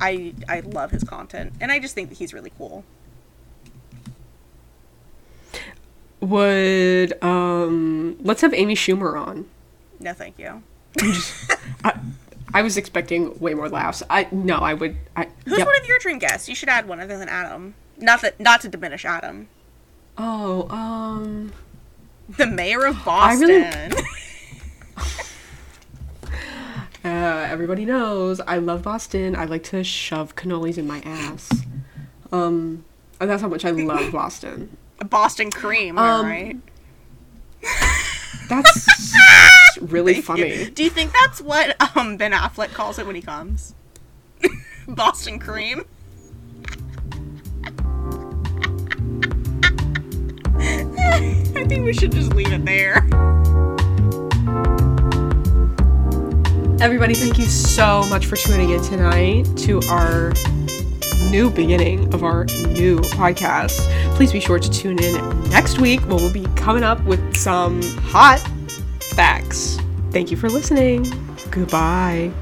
Speaker 1: I I love his content and I just think that he's really cool.
Speaker 2: would um let's have Amy Schumer on.
Speaker 1: No, thank you.
Speaker 2: I, I was expecting way more laughs. I no, I would. I,
Speaker 1: Who's
Speaker 2: yep.
Speaker 1: one of your dream guests? You should add one other than Adam. Not that, not to diminish Adam.
Speaker 2: Oh, um,
Speaker 1: The mayor of
Speaker 2: I
Speaker 1: Boston.
Speaker 2: really- uh, everybody knows I love Boston. I like to shove cannolis in my ass. Um, and that's how much I love Boston.
Speaker 1: Boston cream,
Speaker 2: Um,
Speaker 1: alright?
Speaker 2: That's really funny.
Speaker 1: Do you think that's what um, Ben Affleck calls it when he comes? Boston cream? I think we should just leave it there.
Speaker 2: Everybody, thank you so much for tuning in tonight to our new beginning of our new podcast. Please be sure to tune in next week when we'll be coming up with some hot facts. Thank you for listening. Goodbye.